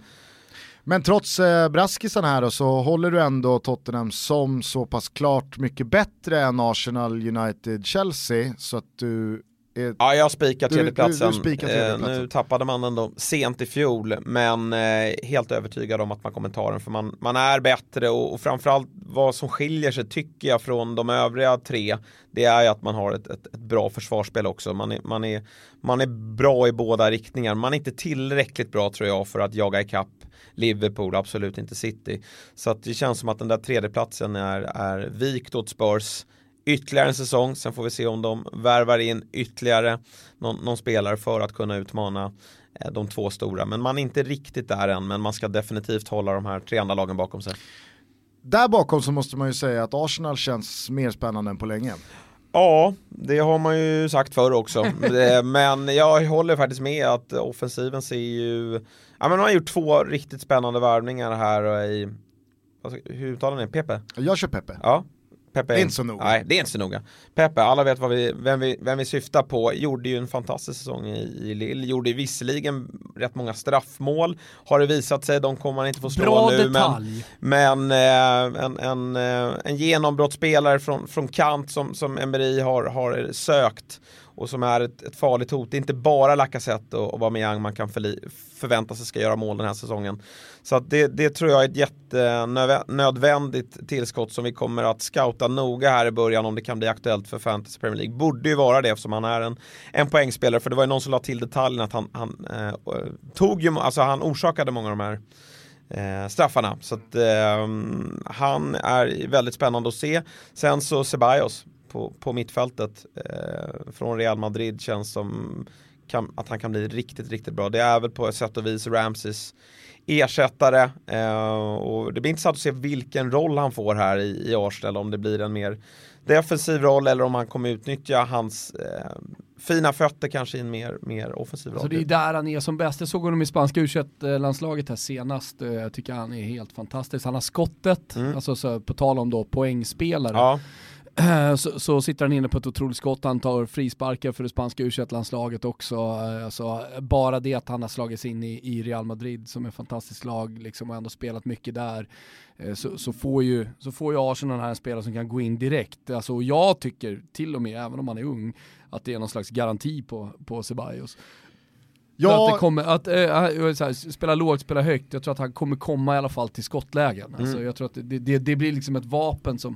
Men trots eh, braskisen här då, så håller du ändå Tottenham som så pass klart mycket bättre än Arsenal, United, Chelsea så att du är Ja, jag spikar tredjeplatsen. du- du spikar tredjeplatsen. Eh, nu tappade man den då sent i fjol, men eh, helt övertygad om att man kommer ta den. För man, man är bättre och, och framförallt vad som skiljer sig tycker jag från de övriga tre, det är ju att man har ett, ett, ett bra försvarsspel också. Man är, man, är, man är bra i båda riktningar. Man är inte tillräckligt bra tror jag för att jaga ikapp Liverpool, absolut inte City. Så att det känns som att den där tredjeplatsen är, är vikt åt Spurs ytterligare en säsong. Sen får vi se om de värvar in ytterligare någon, någon spelare för att kunna utmana eh, de två stora. Men man är inte riktigt där än, men man ska definitivt hålla de här tre andra lagen bakom sig. Där bakom så måste man ju säga att Arsenal känns mer spännande än på länge. Ja, det har man ju sagt förr också. (laughs) Men jag håller faktiskt med att offensiven ser ju... Ja men man har gjort två riktigt spännande värvningar här i, alltså, hur uttalar ni Pepe? Jag kör Pepe. Ja. Pepe Det är inte så noga. Nej, det är inte så noga. Pepe, alla vet vad vi, vem, vi, vem vi syftar på, gjorde ju en fantastisk säsong i, i Lille, gjorde visserligen rätt många straffmål, har det visat sig, de kommer man inte få slå Bra nu, detalj. men, men eh, en, en, eh, en genombrottsspelare från, från kant som, som Emery har, har sökt och som är ett, ett farligt hot. Det är inte bara Lacazette och, och Aubameyang man kan förli, förvänta sig ska göra mål den här säsongen. Så att det, det tror jag är ett jättenödvändigt tillskott som vi kommer att scouta noga här i början om det kan bli aktuellt för Fantasy Premier League. Borde ju vara det eftersom han är en, en poängspelare för det var ju någon som la till detaljen att han, han eh, tog ju, alltså han orsakade många av de här eh, straffarna. Så att eh, han är väldigt spännande att se. Sen så Ceballos på, på mittfältet eh, från Real Madrid känns som kan, att han kan bli riktigt, riktigt bra. Det är väl på ett sätt och vis Ramses ersättare eh, och det blir intressant att se vilken roll han får här i, i Arsenal om det blir en mer defensiv roll eller om han kommer utnyttja hans eh, fina fötter kanske i en mer, mer offensiv roll. Alltså det är där han är som bäst. Jag såg honom i spanska u landslaget här senast. Eh, Jag tycker han är helt fantastisk. Han har skottet, Mm. alltså så, på tal om då poängspelare. ja. (clears throat) så, så sitter han inne på ett otroligt skott, han tar frisparkar för det spanska u landslaget också. Alltså, bara det att han har slagit sig in i, i Real Madrid som är ett fantastiskt lag liksom, och ändå spelat mycket där. eh, Så, så, får ju, så får ju Arsenal här en spelare som kan gå in direkt. Alltså, jag tycker till och med, även om han är ung, att det är någon slags garanti på, på Ceballos. Att, det kommer, att äh, här, spela lågt, spela högt, jag tror att han kommer komma i alla fall till skottlägen. Alltså, Mm. jag tror att det, det, det blir liksom ett vapen som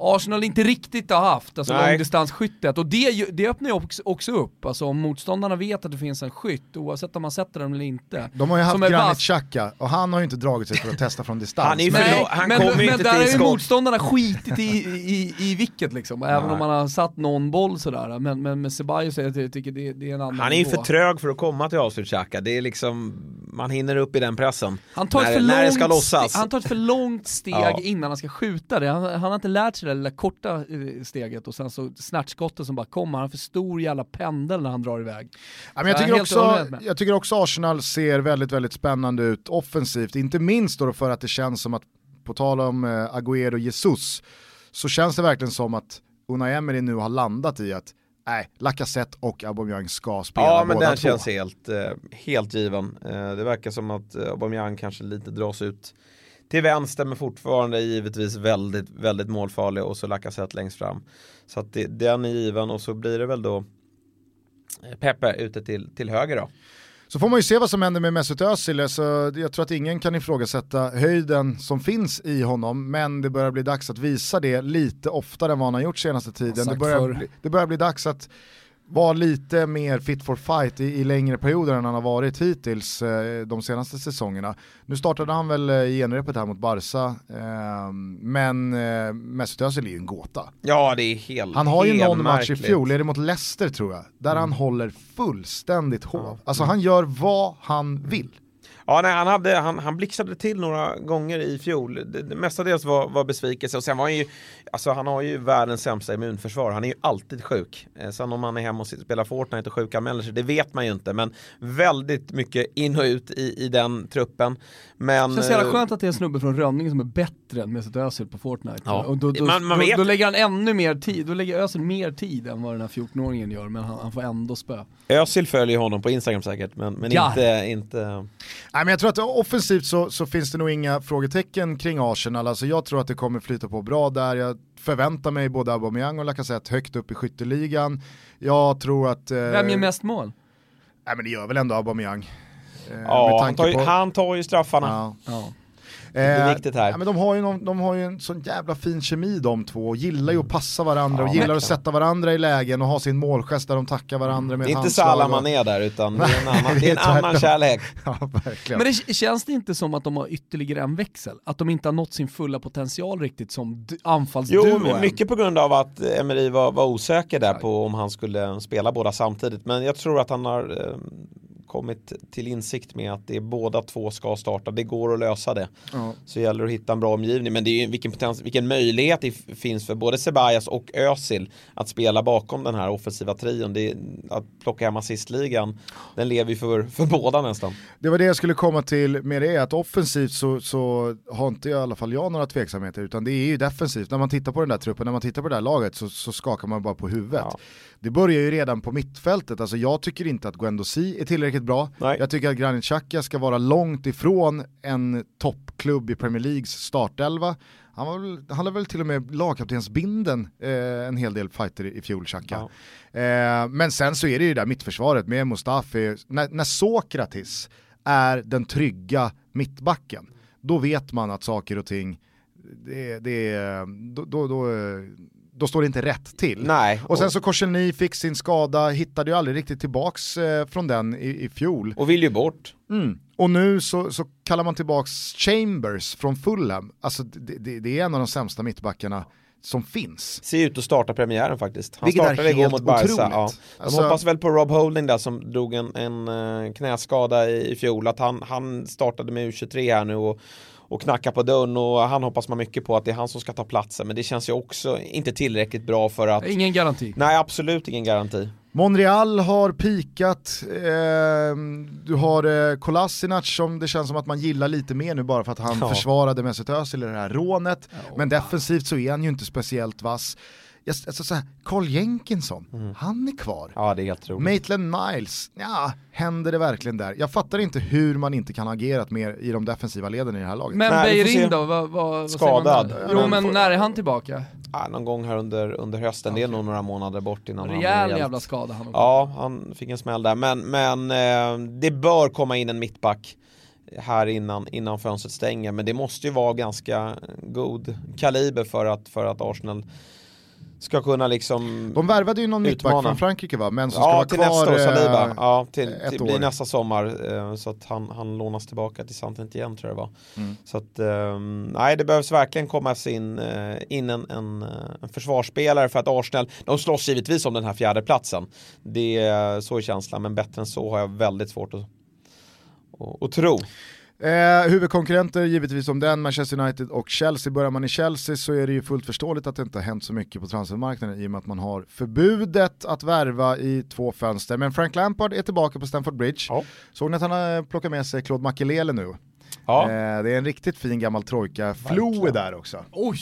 Arsenal inte riktigt har haft, alltså Nej. långdistansskyttet. Och det, det öppnar ju också, också upp, alltså om motståndarna vet att det finns en skytt, oavsett om man sätter den eller inte. De har ju haft Granit. Xhaka och han har ju inte dragit sig för att testa från distans. Han är Men- Nej, han men, kommer men inte där till har ju motståndarna skitit i, i, i vilket liksom, även Nej. om man har satt någon boll sådär. Men, men med Ceballos, jag tycker det, det är en annan Han är ju för trög för att komma till avslut Xhaka. Det är liksom, man hinner upp i den pressen. Han tar, När- ett för när det ska långt lossas. ste- han tar ett för långt steg Ja. innan han ska skjuta det. Han, han har inte lärt sig det där lilla korta eh, steget och sen så snärtskottet som bara kommer. Han har för stor jävla pendel när han drar iväg. Ja, men jag, tycker också, jag tycker också Arsenal ser väldigt, väldigt spännande ut offensivt. Inte minst då för att det känns som att, på tal om eh, Agüero och Jesus, så känns det verkligen som att Unai Emery nu har landat i att nej, Lacazette och Aubameyang ska spela Ja men båda den två. känns helt, eh, helt given. Det verkar som att Aubameyang kanske lite dras ut till vänster men fortfarande givetvis väldigt, väldigt målfarlig och så Lacazette längst fram. Så att det, den är given och så blir det väl då eh, Pepe ute till, till höger då. Så får man ju se vad som händer med Mesut Özil, alltså, jag tror att ingen kan ifrågasätta höjden som finns i honom, men det börjar bli dags att visa det lite oftare än vad han har gjort senaste tiden. Det börjar, bli, det börjar bli dags att vara lite mer fit for fight i, i längre perioder än han har varit hittills eh, de senaste säsongerna. Nu startade han väl eh, genrepet här mot Barca, eh, men eh, Mesut Özil är ju en gåta. Ja det är helt Han har ju någon match i märkligt. fjol, är det mot Leicester tror jag, där han håller fullständigt hov. Alltså han gör vad han vill. Ja, nej, han, hade, han, han blixtrade till några gånger i fjol. Det, det mestadels var, var besvikelse och sen var han ju, alltså han har ju världens sämsta immunförsvar. Han är ju alltid sjuk. Eh, sen om han är hemma och spelar Fortnite och sjukanmäler sig, det vet man ju inte. Men väldigt mycket in och ut i, i den truppen. Men, Det känns jävla eh, skönt att det är en snubbe från Rönninge som är bättre än Mesut Özil på Fortnite. Ja. Och då, då, Man- man då, då lägger han ännu mer tid, då lägger Özil mer tid än vad den här 14-åringen gör, men han, han får ändå spö. Özil följer honom på Instagram säkert, men, men Ja. inte, inte... Nej, men jag tror att offensivt så, så finns det nog inga frågetecken kring Arsenal. Alltså jag tror att det kommer flyta på bra där. Jag förväntar mig både Aubameyang och Lacazette högt upp i skytteligan. Jag tror att... Eh, Vem gör mest mål? Nej men det gör väl ändå Aubameyang. Eh, med Ja, han tar, ju, på- han tar ju straffarna. Ja. Ja. Det är Eh, viktigt här. Ja, men de, har ju någon, de har ju en sån jävla fin kemi de två och gillar ju att passa varandra och Ja, gillar att sätta varandra i lägen och ha sin målgest där de tackar varandra med Det är inte Salah och- Mané där utan det är en annan, det är är en annan kärlek. (laughs) Ja, verkligen. Men det känns det inte som att de har ytterligare en växel? Att de inte har nått sin fulla potential riktigt som anfallsduo Jo, mycket på grund av att Emery var, var osäker där på om han skulle spela båda samtidigt. Men jag tror att han har eh, kommit till insikt med att det är båda två ska starta. Det går att lösa det. Ja. Så gäller det att hitta en bra omgivning. Men det är ju vilken, potens, vilken möjlighet det finns för både Ceballos och Özil att spela bakom den här offensiva trion. Det att plocka hem assistligan, den lever ju för, för båda nästan. Det var det jag skulle komma till med det, att offensivt så, så har inte i alla fall jag några tveksamheter, utan det är ju defensivt. När man tittar på den där truppen, när man tittar på det där laget så, så skakar man bara på huvudet. Ja. Det börjar ju redan på mittfältet, alltså jag tycker inte att Guendouzi är tillräckligt bra. Nej. Jag tycker att Granit Xhaka ska vara långt ifrån en toppklubb i Premier Leagues startelva. Han, var väl, han hade väl till och med lagkaptensbinden eh, en hel del fighter i, i fjol, Xhaka. Eh, men sen så är det ju det där mittförsvaret med Mustafi, när, när Sokratis är den trygga mittbacken, då vet man att saker och ting, det, det, då, då, då, då står det inte rätt till. Nej. Och sen så Korselny fick sin skada, hittade ju aldrig riktigt tillbaks eh, från den i, i fjol. och vill ju bort. Mm. Och nu så, så kallar man tillbaks Chambers från Fulham. Alltså det, det, det är en av de sämsta mittbackarna som finns. Ser ut att starta premiären faktiskt. Han Vilket startade igår mot Barca. otroligt. Ja. De Alltså- hoppas väl på Rob Holding där som drog en, en eh, knäskada i, i fjol. Att han, han startade med U23 här nu och, och knackar på dörren och han hoppas man mycket på att det är han som ska ta platsen. Men det känns ju också inte tillräckligt bra för att Ingen garanti. Nej, absolut ingen garanti. Monreal har pikat, eh, du har eh, Kolasinac som det känns som att man gillar lite mer nu bara för att han Ja. försvarade Mesut Özil i det här rånet. Men defensivt så är han ju inte speciellt vass. Alltså så här, Carl Jenkinson, han är kvar. Ja, det är helt roligt. Maitland Niles, ja, händer det verkligen där? Jag fattar inte hur man inte kan ha agerat mer i de defensiva leden i det här laget. Men Beirin då, vad, vad, vad säger man Skadad. där? Jo Men när är han tillbaka? Ja, någon gång här under, under hösten. Det är nog några månader bort innan han Rejäl blir helt- jävla skada han också. Ja, han fick en smäll där. Men, men eh, det bör komma in en mittback här innan, innan fönstret stänger. Men det måste ju vara ganska god kaliber för att, för att Arsenal ska kunna liksom De värvade ju någon mittback från Frankrike va? Men som ska Ja, vara till kvar nästa år, Saliba. eh, Ja, till, ett till blir år. nästa sommar. eh, Så att han, han lånas tillbaka till Santent igen tror jag det var. Mm. Så att, eh, nej det behövs verkligen komma in, eh, in en, en, en försvarsspelare för att Arsenal, de slåss givetvis om den här fjärde platsen. Det är så är känslan, men bättre än så har jag väldigt svårt att, att, att tro. Eh, huvudkonkurrenter givetvis om den, Manchester United och Chelsea. Börjar man i Chelsea så är det ju fullt förståeligt att det inte har hänt så mycket på transfermarknaden i och med att man har förbudet att värva i två fönster. Men Frank Lampard är tillbaka på Stamford Bridge. Ja. Såg ni att han har plockat med sig Claude Makelele nu? Ja, Eh, det är en riktigt fin gammal trojka. Flo är där också. Oj!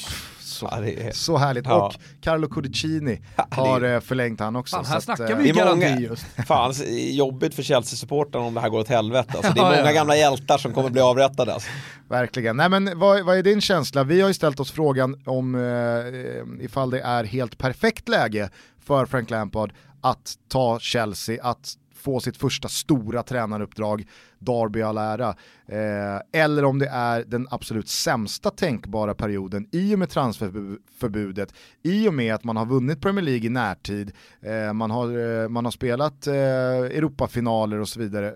Så, Ja, är- så härligt. Ja. Och Carlo Cudicini (laughs) det är- har eh, förlängt han också. Fan, här att, snackar eh, vi Det är garanti många- just. (laughs) fan jobbigt för Chelsea-supportrarna om det här går åt helvete. Alltså, det är Ja, många ja. gamla hjältar som kommer bli avrättade. Alltså. Verkligen. Nej, men vad, vad är din känsla? Vi har ju ställt oss frågan om eh, ifall det är helt perfekt läge för Frank Lampard att ta Chelsea, att få sitt första stora tränaruppdrag, Derby all ära, eh, eller om det är den absolut sämsta tänkbara perioden i och med transferförbudet, i och med att man har vunnit Premier League i närtid, eh, man, har, eh, man har spelat eh, Europafinaler och så vidare,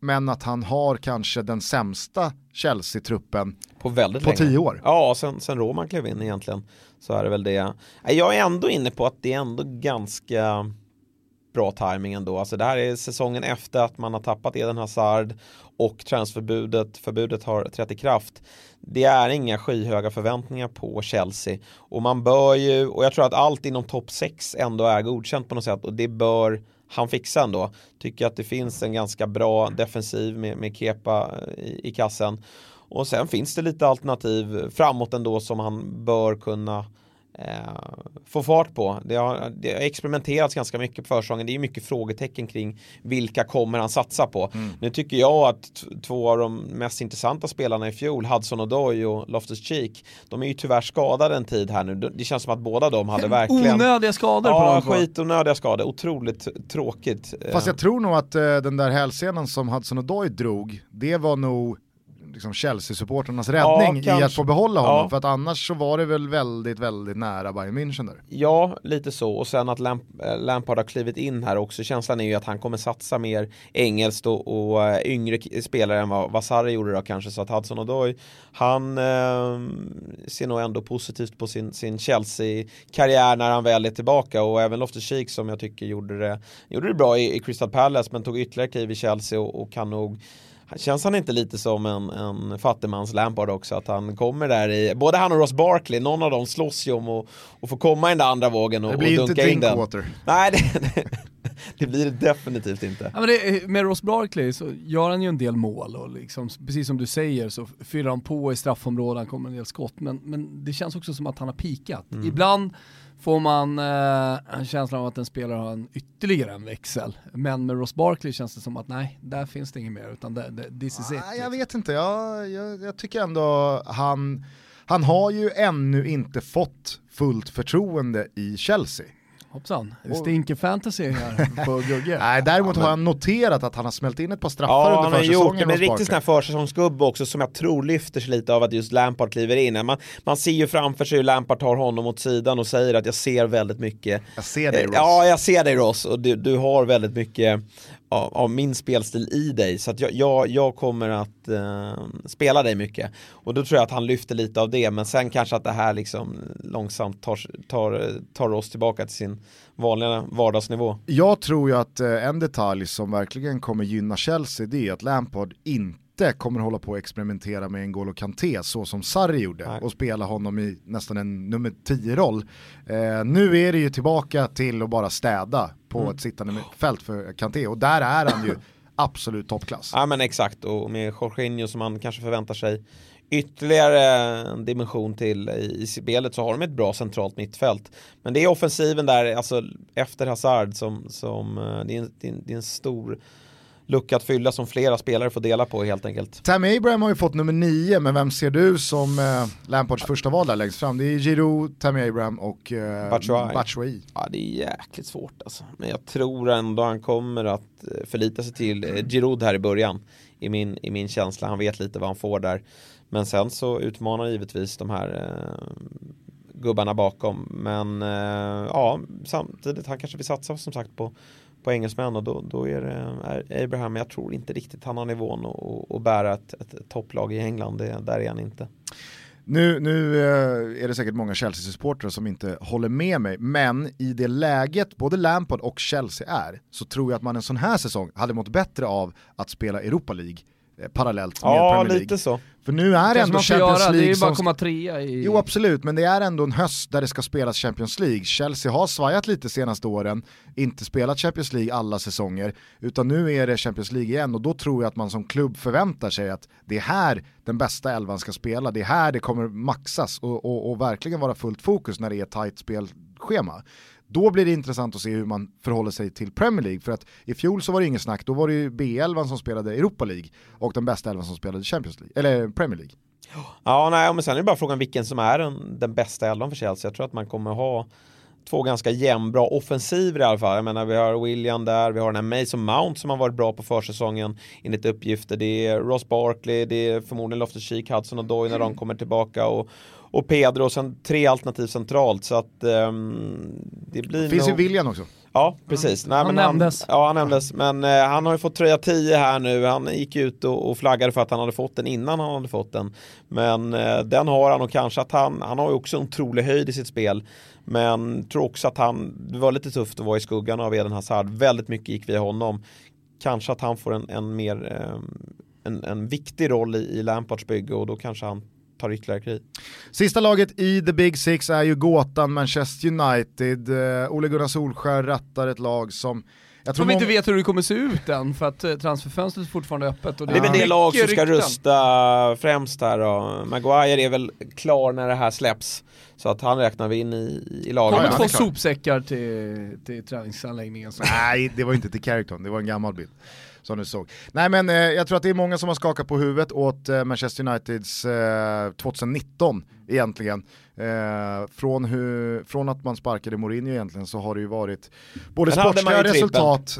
men att han har kanske den sämsta Chelsea-truppen På väldigt på länge. tio år. Ja, sen, sen Roman klev in egentligen. Så är det väl det. Jag är ändå inne på att det är ändå ganska bra timing ändå. Alltså det här är säsongen efter att man har tappat Eden Hazard och transferbudet förbudet har trätt i kraft. Det är inga skyhöga förväntningar på Chelsea och man bör ju, och jag tror att allt inom topp 6 ändå är godkänt på något sätt och det bör han fixa ändå. Tycker att det finns en ganska bra defensiv med, med Kepa eh, i, i kassen. Och sen finns det lite alternativ framåt ändå som han bör kunna eh, få fart på. Det har, det har experimenterats ganska mycket på försäsongen. Det är mycket frågetecken kring vilka kommer han satsa på. Nu tycker jag att två av de mest intressanta spelarna i fjol, Hudson Odoi och Loftus-Cheek, de är ju tyvärr skadade en tid här nu. Det känns som att båda de hade verkligen Onödiga skador på Ja, dem två. skitonödiga skador. Otroligt tråkigt. Fast Eh, jag tror nog att eh, den där hälsenan som Hudson Odoi drog, det var nog liksom Chelsea-supporternas räddning i kanske. att få behålla honom. Ja. För att annars så var det väl väldigt, väldigt nära Bayern München där. Ja, lite så. Och sen att Lamp eh, Lampard har klivit in här också. Känslan är ju att han kommer satsa mer engelskt och, och eh, yngre spelare än vad, vad Sarri gjorde då kanske. Så att Hudson Odoi, han eh, ser nog ändå positivt på sin, sin Chelsea-karriär när han väl är tillbaka. Och även Loftus-Cheek som jag tycker gjorde det, gjorde det bra i, i Crystal Palace men tog ytterligare kliv i Chelsea och, och kan nog Känns han inte lite som en, en fattigmans Lampard också? Att han kommer där i, både han och Ross Barkley, någon av dem slåss ju om att, att få komma i den där andra vågen och, Det och blir ju inte dunka in den. Drinkwater. Nej, det, (laughs) det blir det definitivt inte. Ja, men det, med Ross Barkley så gör han ju en del mål och liksom, precis som du säger så fyller han på i straffområden, kommer en del skott. Men, men det känns också som att han har pikat. Ibland får man eh, en känsla av att en spelare har en ytterligare en växel. Men med Ross Barkley känns det som att nej, där finns det inget mer utan det, det, this is it. Nej, jag liksom. vet inte, jag, jag, jag tycker ändå han, han har ju ännu inte fått fullt förtroende i Chelsea. Hoppsan, det stinker fantasy här (laughs) på Gugge. Nej, däremot har jag noterat att han har smält in ett par straffar Ja, under han har gjort det, försäsongen men hos riktigt sån här försäsongsgubbe också som jag tror lyfter sig lite av att just Lampard kliver in. Man, man ser ju framför sig hur Lampard tar honom åt sidan och säger att jag ser väldigt mycket Jag ser dig Eh, Ross. Ja, jag ser dig Ross och du, du har väldigt mycket av, av min spelstil i dig. Så att jag, jag, jag kommer att eh, spela dig mycket. Och då tror jag att han lyfter lite av det. Men sen kanske att det här liksom långsamt tar, tar, tar oss tillbaka till sin vanliga vardagsnivå. Jag tror ju att eh, en detalj som verkligen kommer gynna Chelsea det är att Lampard inte kommer hålla på och experimentera med N'Golo Kanté så som Sarri gjorde Nej. och spela honom i nästan en nummer 10-roll. Eh, nu är det ju tillbaka till att bara städa på Mm. ett sittande fält för Kanté och där är han ju (laughs) absolut toppklass. Ja men exakt och med Jorginho som man kanske förväntar sig ytterligare en dimension till i, spelet så har de ett bra centralt mittfält. Men det är offensiven där, alltså efter Hazard som, som eh, en, det, är en, det är en stor lucka att fylla som flera spelare får dela på helt enkelt. Tammy Abraham har ju fått nummer 9, men vem ser du som eh, Lampards första val där längst fram? Det är Giroud, Tammy Abraham och eh, Batshuayi. Batshuayi. Ja det är jäkligt svårt alltså. Men jag tror ändå han kommer att eh, förlita sig till eh, Giroud här i början. I min, I min känsla, han vet lite vad han får där. Men sen så utmanar givetvis de här eh, gubbarna bakom. Men eh, ja, samtidigt, han kanske vill satsa som sagt på, på engelsmän och då, då är det Abraham. Men jag tror inte riktigt han har nivån att- att bära ett, ett topplag i England. Det, där är han inte. Nu, nu eh, är det säkert många Chelsea-supportrar som inte håller med mig, men i det läget både Lampard och Chelsea är, så tror jag att man en sån här säsong hade mått bättre av att spela Europa League parallellt med Ja, Premier League. lite så. För nu är det Kanske ändå Champions göra, det är League ju bara komma trea i... Jo absolut, men det är ändå en höst där det ska spelas Champions League. Chelsea har svajat lite senaste åren, inte spelat Champions League alla säsonger, utan nu är det Champions League igen och då tror jag att man som klubb förväntar sig att det är här den bästa elvan ska spela, det är här det kommer maxas och, och, och verkligen vara fullt fokus när det är ett tajt spelschema. Då blir det intressant att se hur man förhåller sig till Premier League, för att i fjol så var det inget snack, då var det ju B11 som spelade Europa League och den bästa elvan som spelade Champions League, eller Premier League. Ja, nej, men sen är det bara frågan vilken som är den, den bästa elvan för Chelsea. Jag tror att man kommer ha två ganska jämnbra offensiver i alla fall. Jag menar, vi har William där, vi har den här Mason Mount som har varit bra på försäsongen enligt uppgifter. Det är Ross Barkley, det är förmodligen Loftus-Cheek, Hudson och Doy när de kommer tillbaka och, och Pedro och sen tre alternativ centralt. Så att ehm, det blir Finns ju nog... William också. Ja, precis. Nej, Han men nämndes. ja, han nämndes. Men eh, han har ju fått tröja 10 här nu. Han gick ut och, och flaggade för att han hade fått den innan han hade fått den. Men eh, den har han och kanske att han, han har ju också en otrolig höjd i sitt spel. Men tror också att han, det var lite tufft att vara i skuggan av Eden Hazard. Väldigt mycket gick via honom. Kanske att han får en, en mer, eh, en, en viktig roll i, i Lampards bygge och då kanske han tar ytterligare krig. Sista laget i the big six är ju gåtan Manchester United. Uh, Ole Gunnar Solskär rattar ett lag som jag tror vi inte vet hur det kommer se ut än för att eh, transferfönstret är fortfarande öppet. Och Det är väl det lag som ska rykten. rusta främst här då. Maguire är väl klar när det här släpps. Så att han räknar vi in i, i laget. Kommer Ja, två är sopsäckar till, till träningsanläggningen. Så. Nej, det var inte till Carrington, det var en gammal bild. Som du såg. Nej men eh, jag tror att det är många som har skakat på huvudet åt eh, Manchester Uniteds eh, 2019 egentligen. Eh, från, hur, från att man sparkade Mourinho egentligen så har det ju varit både man sportsliga resultat,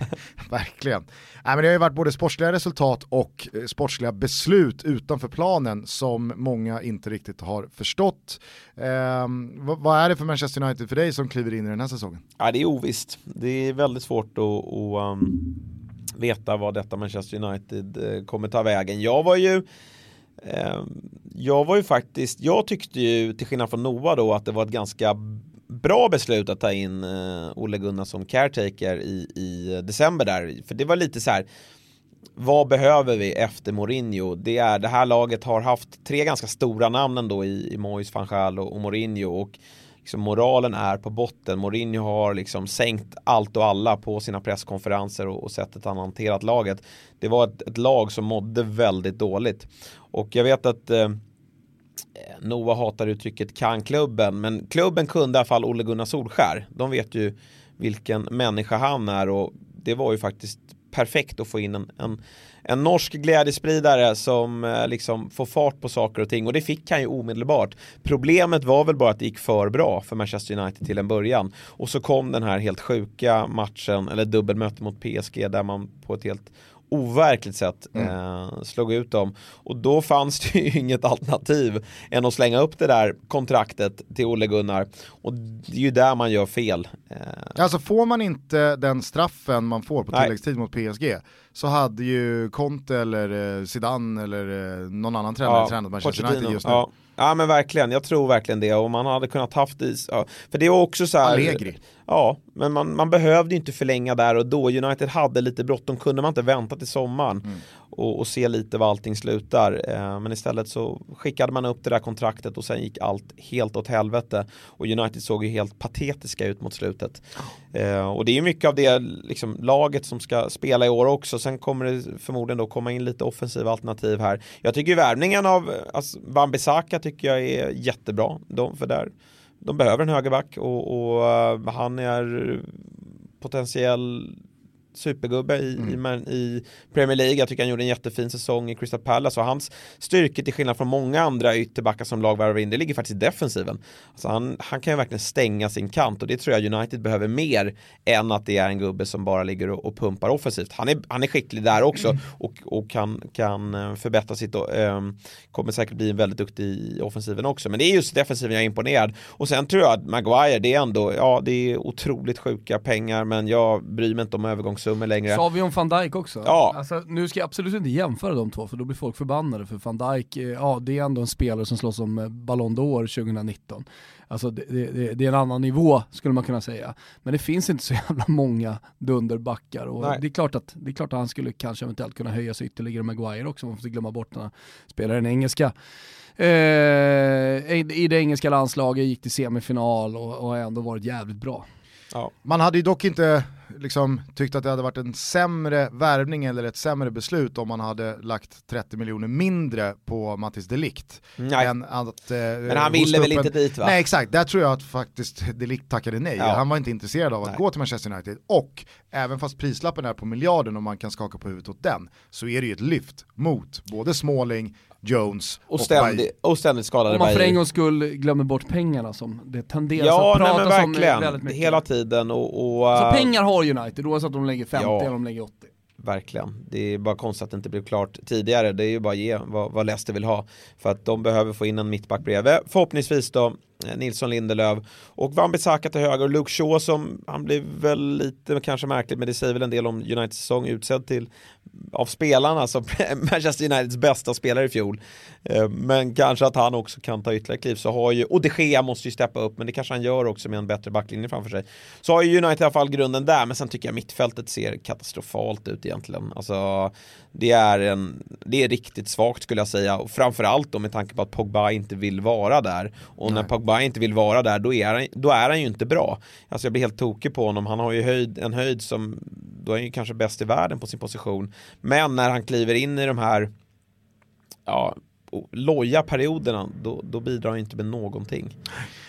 (laughs) verkligen. Nej, men det har ju varit både sportsliga resultat och eh, sportsliga beslut utanför planen som många inte riktigt har förstått. Eh, vad, vad är det för Manchester United för dig som kliver in i den här säsongen? Ja, det är ovisst. Det är väldigt svårt att, att um, veta vad detta Manchester United eh, kommer ta vägen. Jag var ju eh, jag var ju faktiskt, jag tyckte ju till skillnad från Noah då att det var ett ganska bra beslut att ta in eh, Olle Gunnar som caretaker i, i december där. För det var lite så här vad behöver vi efter Mourinho? Det, är, det här laget har haft tre ganska stora namn ändå i, i Mois, van Gaal och, och Mourinho och liksom moralen är på botten. Mourinho har liksom sänkt allt och alla på sina presskonferenser och, och sättet han hanterat laget. Det var ett, ett lag som mådde väldigt dåligt. Och jag vet att eh, Noah hatar uttrycket kan klubben, men klubben kunde i alla fall Olle Gunnar Solskär. De vet ju vilken människa han är och det var ju faktiskt perfekt att få in en, en, en norsk glädjespridare som eh, liksom får fart på saker och ting och det fick han ju omedelbart. Problemet var väl bara att det gick för bra för Manchester United till en början och så kom den här helt sjuka matchen eller dubbelmöte mot PSG där man på ett helt overkligt sätt eh, slog ut dem. Och då fanns det (laughs) ju inget alternativ än att slänga upp det där kontraktet till Olle Gunnar. Och det är ju där man gör fel. Eh, Alltså får man inte den straffen man får på Nej. tilläggstid mot PSG så hade ju Conte eller eh, Zidane eller eh, någon annan tränare tränat Manchester. United just nu. Ja. ja men verkligen, jag tror verkligen det och man hade kunnat haft is, ja. för det är också så här Allegri. Ja, men man, man behövde inte förlänga där och då. United hade lite bråttom, kunde man inte vänta till sommaren Mm. och, och se lite var allting slutar. Eh, men istället så skickade man upp det där kontraktet och sen gick allt helt åt helvete. Och United såg ju helt patetiska ut mot slutet. Eh, och det är ju mycket av det liksom, laget som ska spela i år också. Sen kommer det förmodligen då komma in lite offensiva alternativ här. Jag tycker ju värvningen av alltså, Wan-Bissaka tycker jag är jättebra. De, för där, de behöver en högerback och, och eh, han är potentiell supergubbe i, i, man- i Premier League. Jag tycker han gjorde en jättefin säsong i Crystal Palace och hans styrkor till skillnad från många andra ytterbackar som lag värvar in, det ligger faktiskt i defensiven. Alltså han, han kan ju verkligen stänga sin kant och det tror jag United behöver mer än att det är en gubbe som bara ligger och, och pumpar offensivt. Han är, han är skicklig där också och, och kan, kan eh, förbättra sitt och ehm, kommer säkert bli väldigt duktig i offensiven också. Men det är just defensiven jag är imponerad. Och sen tror jag att Maguire, det är ändå, ja det är otroligt sjuka pengar men jag bryr mig inte om övergångssummor längre. Om van Dijk också? Ja. Alltså, nu ska jag absolut inte jämföra de två för då blir folk förbannade för van Dijk, eh, ja det är ändå en spelare som slåss om eh, Ballon d'Or 2019. Alltså det, det, det, är en annan nivå skulle man kunna säga. Men det finns inte så jävla många dunderbackar och Nej. det är, klart att, det är klart att han skulle kanske eventuellt kunna höja sig ytterligare Maguire också, man får inte glömma bort när han spelar den engelska. Eh, i, I det engelska landslaget gick till semifinal och, och har ändå varit jävligt bra. Ja. Man hade ju dock inte liksom, tyckt att det hade varit en sämre värvning eller ett sämre beslut om man hade lagt 30 miljoner mindre på Mattis Delikt. Nej. Än att, eh, Men han ville väl upp inte dit va? Nej exakt, där tror jag att faktiskt Delikt tackade nej. Ja. Han var inte intresserad av att Nej. gå till Manchester United. Och även fast prislappen är på miljarden och man kan skaka på huvudet åt den, så är det ju ett lyft mot både Smalling, Jones och, Och ständigt, och ständigt skadade Om man för en gångs skull glömmer bort pengarna som det tenderar Ja, att nej, men pratas om eh, väldigt verkligen. mycket. Hela tiden och... och Så äh, pengar har United oavsett om de lägger 50 Ja. eller om de lägger 80. Verkligen. Det är bara konstigt att det inte blev klart tidigare. Det är ju bara att ge vad, vad Leicester vill ha. För att de behöver få in en mittback bredvid. Förhoppningsvis då eh, Nilsson Lindelöf och Wan-Bissaka till höger och Luke Shaw som han blev väl lite kanske märkligt men det säger väl en del om Uniteds säsong utsedd till av spelarna som (laughs) Manchester Uniteds bästa spelare i fjol. Eh, Men kanske att han också kan ta ytterligare kliv så har ju, och de Gea måste ju steppa upp men det kanske han gör också med en bättre backlinje framför sig. Så har ju United i alla fall grunden där men sen tycker jag mittfältet ser katastrofalt ut egentligen. Alltså det är, en, det är riktigt svagt skulle jag säga och framförallt då med tanke på att Pogba inte vill vara där. Och när Nej. Pogba inte vill vara där då är, han, då är han ju inte bra. Alltså jag blir helt tokig på honom. Han har ju höjd, en höjd som, då är han ju kanske bäst i världen på sin position. Men när han kliver in i de här ja, loja perioderna, då, då bidrar han inte med någonting.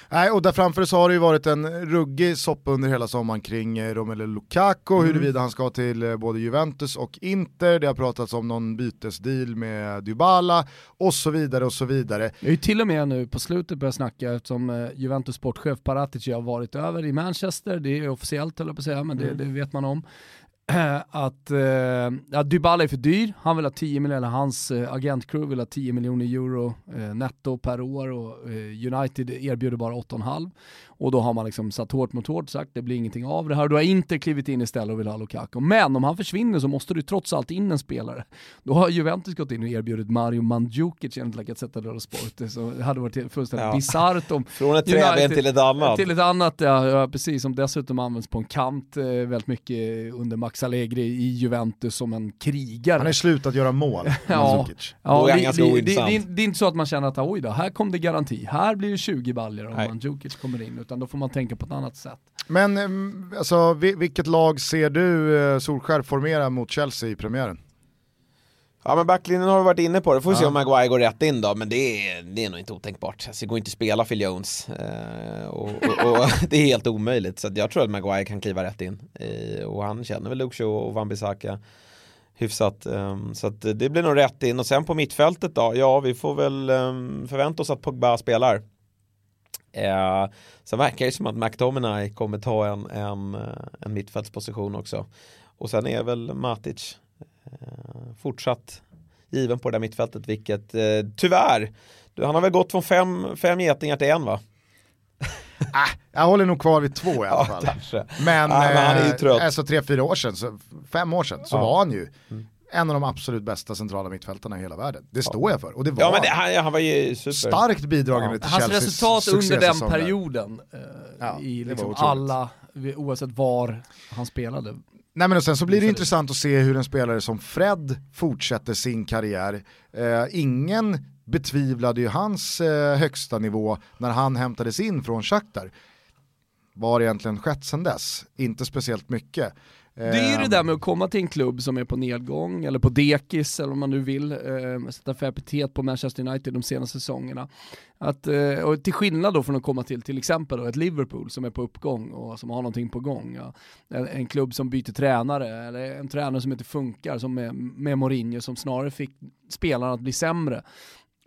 Nej, och där framför så har det ju varit en ruggig soppa under hela sommaren kring eh, Romelu Lukaku, Mm. huruvida han ska till eh, både Juventus och Inter, det har pratats om någon bytesdeal med Dybala och så vidare och så vidare. Jag är ju till och med nu på slutet börjat snacka eftersom eh, Juventus sportchef Paratici har varit över i Manchester, det är officiellt höll jag på att säga, men det, det vet man om. (clears throat) Att eh, ja, Dybala är för dyr, han vill ha 10 miljoner, hans eh, agentcrew vill ha 10 miljoner euro eh, netto per år och eh, United erbjuder bara 8,5. Och då har man liksom satt hårt mot hårt sagt det blir ingenting av det här. Du har inte klivit in istället och vill ha Lukaku. Men om han försvinner så måste du trots allt in en spelare. Då har Juventus gått in och erbjudit Mario Mandzukic enligt La Gazzetta dello Sport. Så det hade varit fullständigt Ja. bisarrt om Från ett träben till ett annat. till ett annat, ja, ja precis, som dessutom används på en kant eh, väldigt mycket under Max Allegri i Juventus som en krigare. Han har slutat göra mål, (laughs) Ja. Mandzukic. Ja, han det, det, det, det, det är inte så att man känner att oj då, här kom det garanti, här blir det 20 baljor om. Mandzukic kommer in, utan då får man tänka på ett annat sätt. Men mm, alltså, vi- vilket lag ser du eh, Solskär formera mot Chelsea i premiären? Ja men backlinjen har vi varit inne på, det får vi se Ja. om Maguire går rätt in då, men det är, det är nog inte otänkbart. Alltså, det går inte att spela Phil Jones eh, och, och, och (laughs) det är helt omöjligt. Så jag tror att Maguire kan kliva rätt in. Eh, och han känner väl Luke Shaw och Wan-Bissaka hyfsat. ehm, så att det blir nog rätt in. Och sen på mittfältet då, ja vi får väl ehm, förvänta oss att Pogba spelar. Eh, sen verkar det som att McTominay kommer ta en, en, eh, en mittfältsposition också. Och sen är väl Matic eh, fortsatt given på det där mittfältet, vilket eh, tyvärr, han har väl gått från fem, fem getingar till en va? (laughs) Jag håller nog kvar vid två i alla fall. Men, Ja, men är ju eh, alltså tre, fyra år sedan, så, fem år sedan, så Ja. var han ju Mm. En av de absolut bästa centrala mittfältarna i hela världen. Det står jag för, och det var Ja men det, han. han, var ju super. starkt bidragande till Hans Chelseas resultat under den perioden, eh, Ja, i liksom alla, oavsett var han spelade. Nej men och sen så blir det intressant att se hur en spelare som Fred fortsätter sin karriär. Eh, ingen betvivlade ju hans eh, högsta nivå när han hämtades in från Shakhtar. Vad har egentligen skett sedan dess? Inte speciellt mycket. Eh, det är ju det där med att komma till en klubb som är på nedgång, eller på dekis, eller om man nu vill eh, sätta för epitet på Manchester United de senaste säsongerna. Att, eh, och till skillnad då från att komma till till exempel då ett Liverpool som är på uppgång och som har någonting på gång. Ja. En, en klubb som byter tränare, eller en tränare som inte funkar, som med, med Mourinho, som snarare fick spelarna att bli sämre.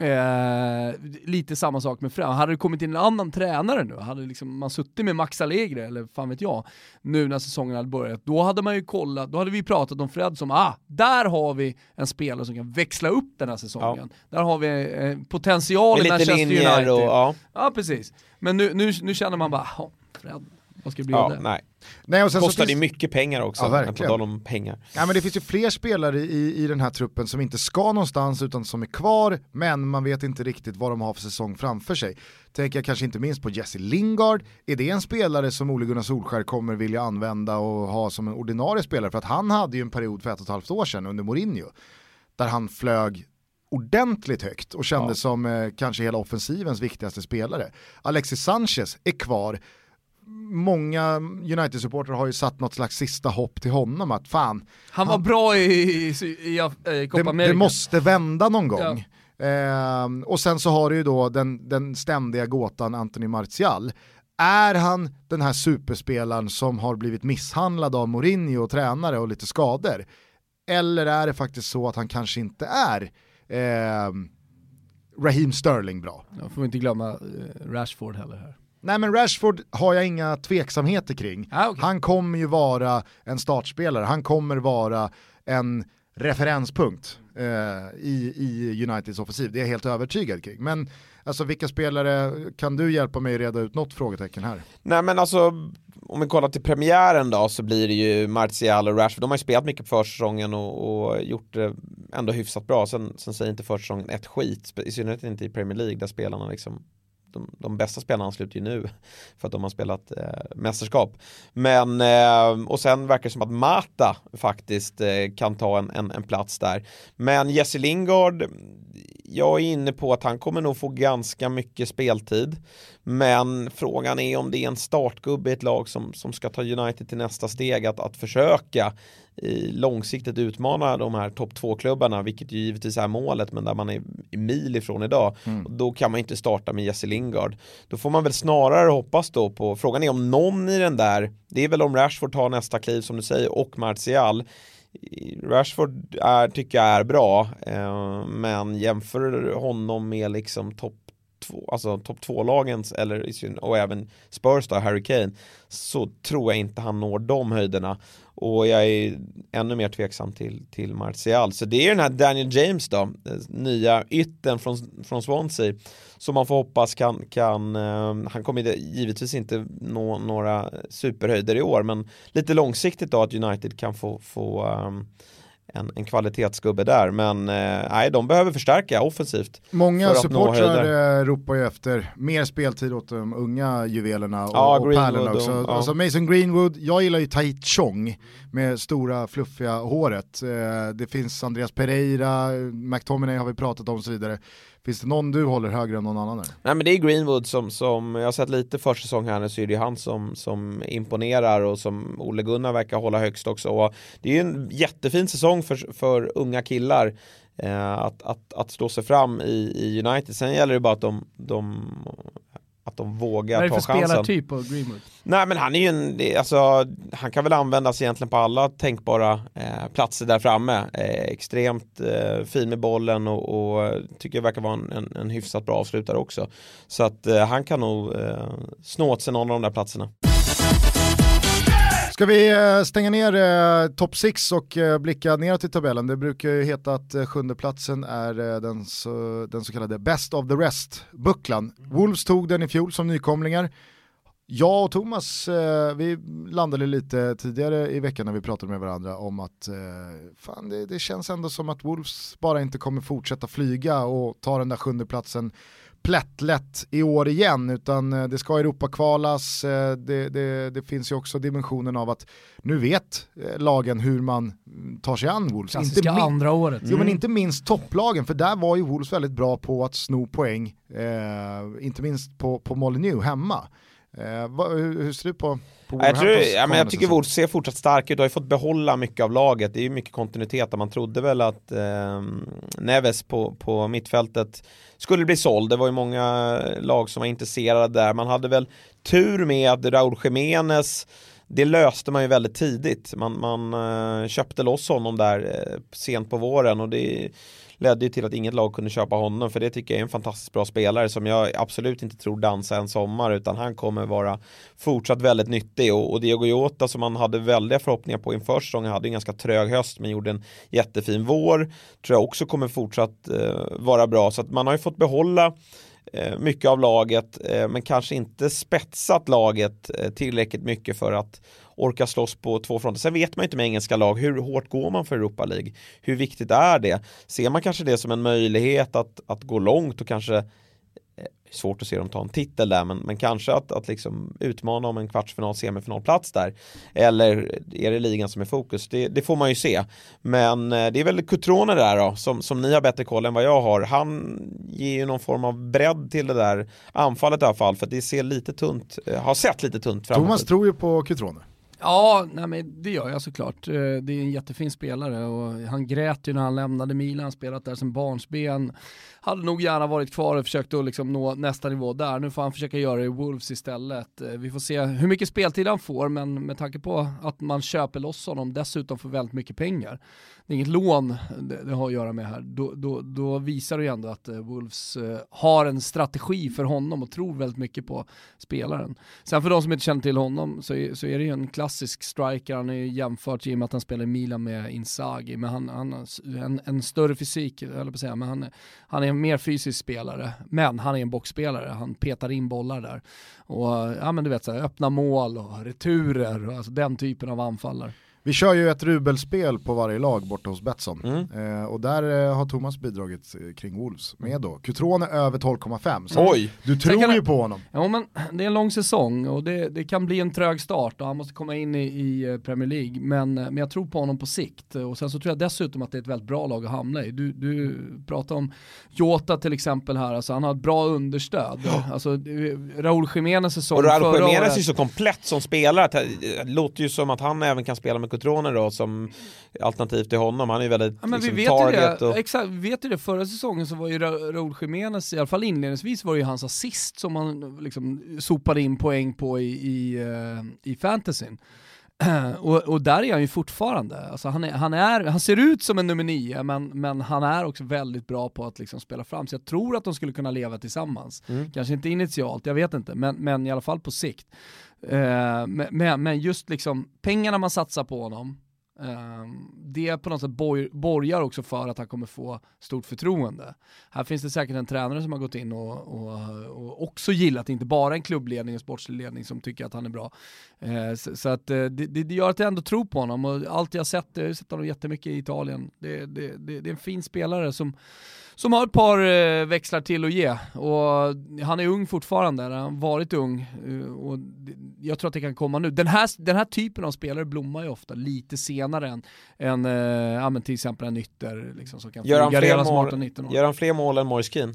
Eh, lite samma sak med Fred. Hade det kommit in en annan tränare nu, hade liksom man suttit med Max Allegri, eller fan vet jag, nu när säsongen hade börjat, då hade man ju kollat, då hade vi pratat om Fred som, ah, där har vi en spelare som kan växla upp den här säsongen. Där har vi eh, potential i Manchester United. och ja. Ja, precis. Men nu, nu, nu känner man bara, ja, Fred, vad ska det bli av ja det? nej. Nej, och sen så Kostade ju finns- mycket pengar också, Ja, men på verkligen. tal om pengar. Ja, men det finns ju fler spelare i, i den här truppen som inte ska någonstans utan som är kvar, men man vet inte riktigt vad de har för säsong framför sig. Tänker jag kanske inte minst på Jesse Lingard, är det en spelare som Ole Gunnar Solskär kommer vilja använda och ha som en ordinarie spelare? För att han hade ju en period för ett och ett halvt år sedan under Mourinho, där han flög ordentligt högt och kändes Ja. som eh, kanske hela offensivens viktigaste spelare. Alexis Sanchez är kvar, många United-supportrar har ju satt något slags sista hopp till honom att fan, Han var Han- bra i, i, i, i Copa det, det måste vända någon gång. Ehm, och sen så har du ju då den, den ständiga gåtan Anthony Martial. Är han den här superspelaren som har blivit misshandlad av Mourinho och tränare och lite skador? Eller är det faktiskt så att han kanske inte är ehm, Raheem Sterling bra? Jag får inte glömma eh, Rashford heller här. Nej men Rashford har jag inga tveksamheter kring. Ah, okay. Han kommer ju vara en startspelare, han kommer vara en referenspunkt eh, i, i Uniteds offensiv, det är jag helt övertygad kring. Men alltså vilka spelare, kan du hjälpa mig att reda ut något frågetecken här? Nej men alltså, om vi kollar till premiären då så blir det ju Martial och Rashford, de har ju spelat mycket på försäsongen och, och gjort det ändå hyfsat bra. Sen, sen säger inte försäsongen ett skit, i synnerhet inte i Premier League där spelarna liksom de, de bästa spelarna ansluter ju nu för att de har spelat eh, mästerskap. Men, eh, och sen verkar det som att Mata faktiskt eh, kan ta en, en, en, plats där. Men Jesse Lingard, jag är inne på att han kommer nog få ganska mycket speltid. Men frågan är om det är en startgubbe i ett lag som, som ska ta United till nästa steg att, att försöka i långsiktigt utmana de här topp 2-klubbarna, vilket ju givetvis är målet, men där man är mil ifrån idag. Mm. Då kan man inte starta med Jesse Lingard. Då får man väl snarare hoppas då på, frågan är om någon i den där, det är väl om Rashford tar nästa kliv som du säger, och Martial. Rashford är, tycker jag är bra, eh, men jämför honom med liksom topp två, alltså topp två-lagens, eller, och även Spurs då, Harry Kane, så tror jag inte han når de höjderna. Och jag är ännu mer tveksam till, till Martial. Så det är den här Daniel James då, eh, nya ytten från, från Swansea. Som man får hoppas kan, kan uh, han kommer givetvis inte nå några superhöjder i år, men lite långsiktigt då att United kan få, få um, en, en kvalitetsgubbe där. Men eh, nej, de behöver förstärka offensivt. Många supportrar eh, ropar ju efter mer speltid åt de unga juvelerna och, ja, och pärlorna också. Och, ja. Alltså Mason Greenwood, jag gillar ju Tahit Chong med stora fluffiga håret. Eh, det finns Andreas Pereira, McTominay har vi pratat om och så vidare. Finns det någon du håller högre än någon annan? Här? Nej men det är Greenwood som, som jag har sett lite försäsong här nu så är det han som, som imponerar och som Ole Gunnar verkar hålla högst också. Och det är ju en jättefin säsong för, för unga killar eh, att, att, att slå sig fram i, i United. Sen gäller det bara att de, de att de vågar ta chansen. Vad är det för spelartyp på Greenwood? Nej men han är ju en, alltså, han kan väl användas egentligen på alla tänkbara eh, platser där framme. Eh, extremt eh, fin med bollen och, och tycker jag verkar vara en, en, en hyfsat bra avslutare också. Så att eh, han kan nog eh, snå åt sig någon av de där platserna. Ska vi eh, stänga ner eh, topp 6 och eh, blicka neråt i tabellen? Det brukar ju heta att eh, sjunde platsen är eh, den, så, den så kallade best of the rest-bucklan. Wolves tog den i fjol som nykomlingar. Jag och Thomas, vi landade lite tidigare i veckan när vi pratade med varandra om att fan, det, det, känns ändå som att Wolves bara inte kommer fortsätta flyga och ta den där sjunde platsen plättlätt i år igen, utan eh, det ska Europa-kvalas, eh, det, det, det, finns ju också dimensionen av att nu vet eh, lagen hur man mm, tar sig an Wolves. Klassiska inte andra året. Jo mm. men inte minst topplagen, för där var ju Wolves väldigt bra på att sno poäng, eh, inte minst på, på Molineux hemma. Eh, vad, hur, hur ser du på, på jag, tror, ja, men jag tycker Wolves ser fortsatt stark ut har fått behålla mycket av laget. Det är ju mycket kontinuitet man trodde väl att eh, Neves på, på mittfältet skulle bli såld. Det var ju många lag som var intresserade där. Man hade väl tur med att Raúl Jiménez det löste man ju väldigt tidigt. Man, man uh, köpte loss honom där uh, sent på våren och det ledde ju till att inget lag kunde köpa honom för det tycker jag är en fantastiskt bra spelare som jag absolut inte tror dansa en sommar utan han kommer vara fortsatt väldigt nyttig. Och, och Diego Jota som man hade väldiga förhoppningar på inför säsongen hade en ganska trög höst men gjorde en jättefin vår. Tror jag också kommer fortsatt eh, vara bra. Så att man har ju fått behålla Eh, mycket av laget eh, men kanske inte spetsat laget eh, tillräckligt mycket för att orka slåss på två fronter. Sen vet man ju inte med engelska lag, hur hårt går man för Europa League? Hur viktigt är det? Ser man kanske det som en möjlighet att, att gå långt och kanske svårt att se dem ta en titel där men, men kanske att, att liksom utmana om en kvartsfinal, semifinalplats där. Eller är det ligan som är fokus? Det, det får man ju se. Men eh, det är väl Cutrone där då, som, som ni har bättre koll än vad jag har. Han ger ju någon form av bredd till det där anfallet i alla fall för det ser lite tunt, eh, har sett lite tunt framåt. Thomas tror ju på Cutrone. Ja, nej men det gör jag såklart. Eh, det är en jättefin spelare och han grät ju när han lämnade Milan, spelat där som barnsben. Hade nog gärna varit kvar och försökt att liksom nå nästa nivå där. Nu får han försöka göra det i Wolves istället. Eh, vi får se hur mycket speltid han får, men med tanke på att man köper loss honom dessutom för väldigt mycket pengar det är inget lån det, det, har att göra med här, då, då, då visar det ju ändå att eh, Wolves eh, har en strategi för honom och tror väldigt mycket på spelaren. Sen för de som inte känner till honom så är, så är det ju en klassisk striker, han är ju jämfört i och med att han spelar i Milan med Inzaghi, men han, han har en, en större fysik, eller på säga, men han, han är är en mer fysisk spelare, men han är en boxspelare, han petar in bollar där. Och ja men du vet, så här, öppna mål och returer, och alltså den typen av anfallare. Vi kör ju ett rubelspel på varje lag borta hos Betsson. Mm. Eh, och där eh, har Thomas bidragit eh, kring Wolves med då. Cutrone över 12,5. Så Oj! Du tror kan- ju på honom. Ja men det är en lång säsong och det, det kan bli en trög start och han måste komma in i, i eh, Premier League. Men, eh, men jag tror på honom på sikt och sen så tror jag dessutom att det är ett väldigt bra lag att hamna i. Du, du pratar om Jota till exempel här, alltså han har ett bra understöd. Alltså det- Raúl Jiménez säsong Och Raúl förra Jiménez året. är ju så komplett som spelare, det låter ju som att han även kan spela med Cotrone då som alternativ till honom. Han är ju väldigt Ja, men liksom, vi vet ju target det, och... exakt, vi vet ju det, förra säsongen så var ju Ra- Raúl Jiménez, i alla fall inledningsvis var det ju hans assist som han liksom sopade in poäng på i, i, eh, i fantasyn. (clears throat) och, och där är han ju fortfarande, alltså han, är, han, är, han ser ut som en nummer nio men, men han är också väldigt bra på att liksom spela fram, så jag tror att de skulle kunna leva tillsammans. Mm. Kanske inte initialt, jag vet inte, men, men i alla fall på sikt. Eh, men- men just liksom pengarna man satsar på honom, Ehm, det på något sätt bor, borgar också för att han kommer få stort förtroende. Här finns det säkert en tränare som har gått in och, och, och också gillat, inte bara en klubbledning och sportslig ledning som tycker att han är bra. Ehm, så, så att eh, det, det gör att jag ändå tror på honom och allt jag har sett, jag har sett honom jättemycket i Italien, det, det, det, det är en fin spelare som som har ett par eh, växlar till att ge och han är ung fortfarande, han har varit ung eh, och jag tror att det kan komma nu. Den här, den här typen av spelare blommar ju ofta lite senare än, än eh, ja, men till exempel en ytter liksom, som kan Gör flyga fler redan mål- 18-19 år. Gör han fler mål än Moise Keane?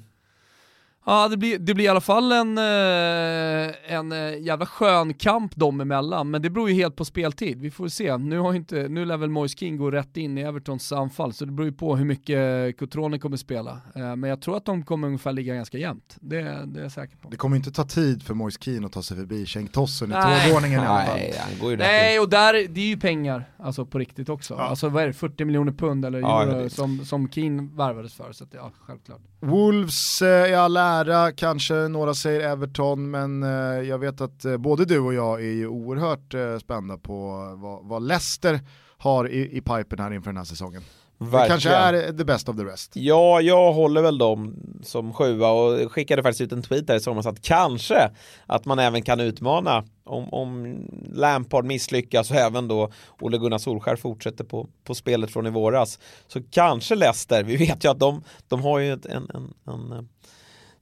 Ja, det blir, det blir i alla fall en, eh, en eh, jävla skön kamp dem emellan, men det beror ju helt på speltid. Vi får se. Nu, har ju inte, nu lär väl Moise King gå rätt in i Evertons anfall, så det beror ju på hur mycket Cotrone kommer spela. Eh, Men jag tror att de kommer ungefär ligga ganska jämnt. Det, det är jag säker på. Det kommer inte ta tid för Moise Keane att ta sig förbi Cenk Tossen i Nej. tågordningen i alla fall. Nej. Nej, och där, det är ju pengar, alltså på riktigt också. Ja. Alltså vad är det, 40 miljoner pund eller Ja, euro som, som Keane värvades för, så att, ja, självklart. Wolves eh, i all ära, kanske några säger Everton, men eh, jag vet att eh, både du och jag är ju oerhört eh, spända på eh, vad, vad Leicester har i, i pipen här inför den här säsongen. Det Verkligen. kanske är the best of the rest. Ja, jag håller väl dem som sjua och skickade faktiskt ut en tweet där i somras att kanske att man även kan utmana om, om Lampard misslyckas och även då Ole Gunnar Solskär fortsätter på, på spelet från i våras. Så kanske Leicester, vi vet ju att de, de har ju ett, en, en, en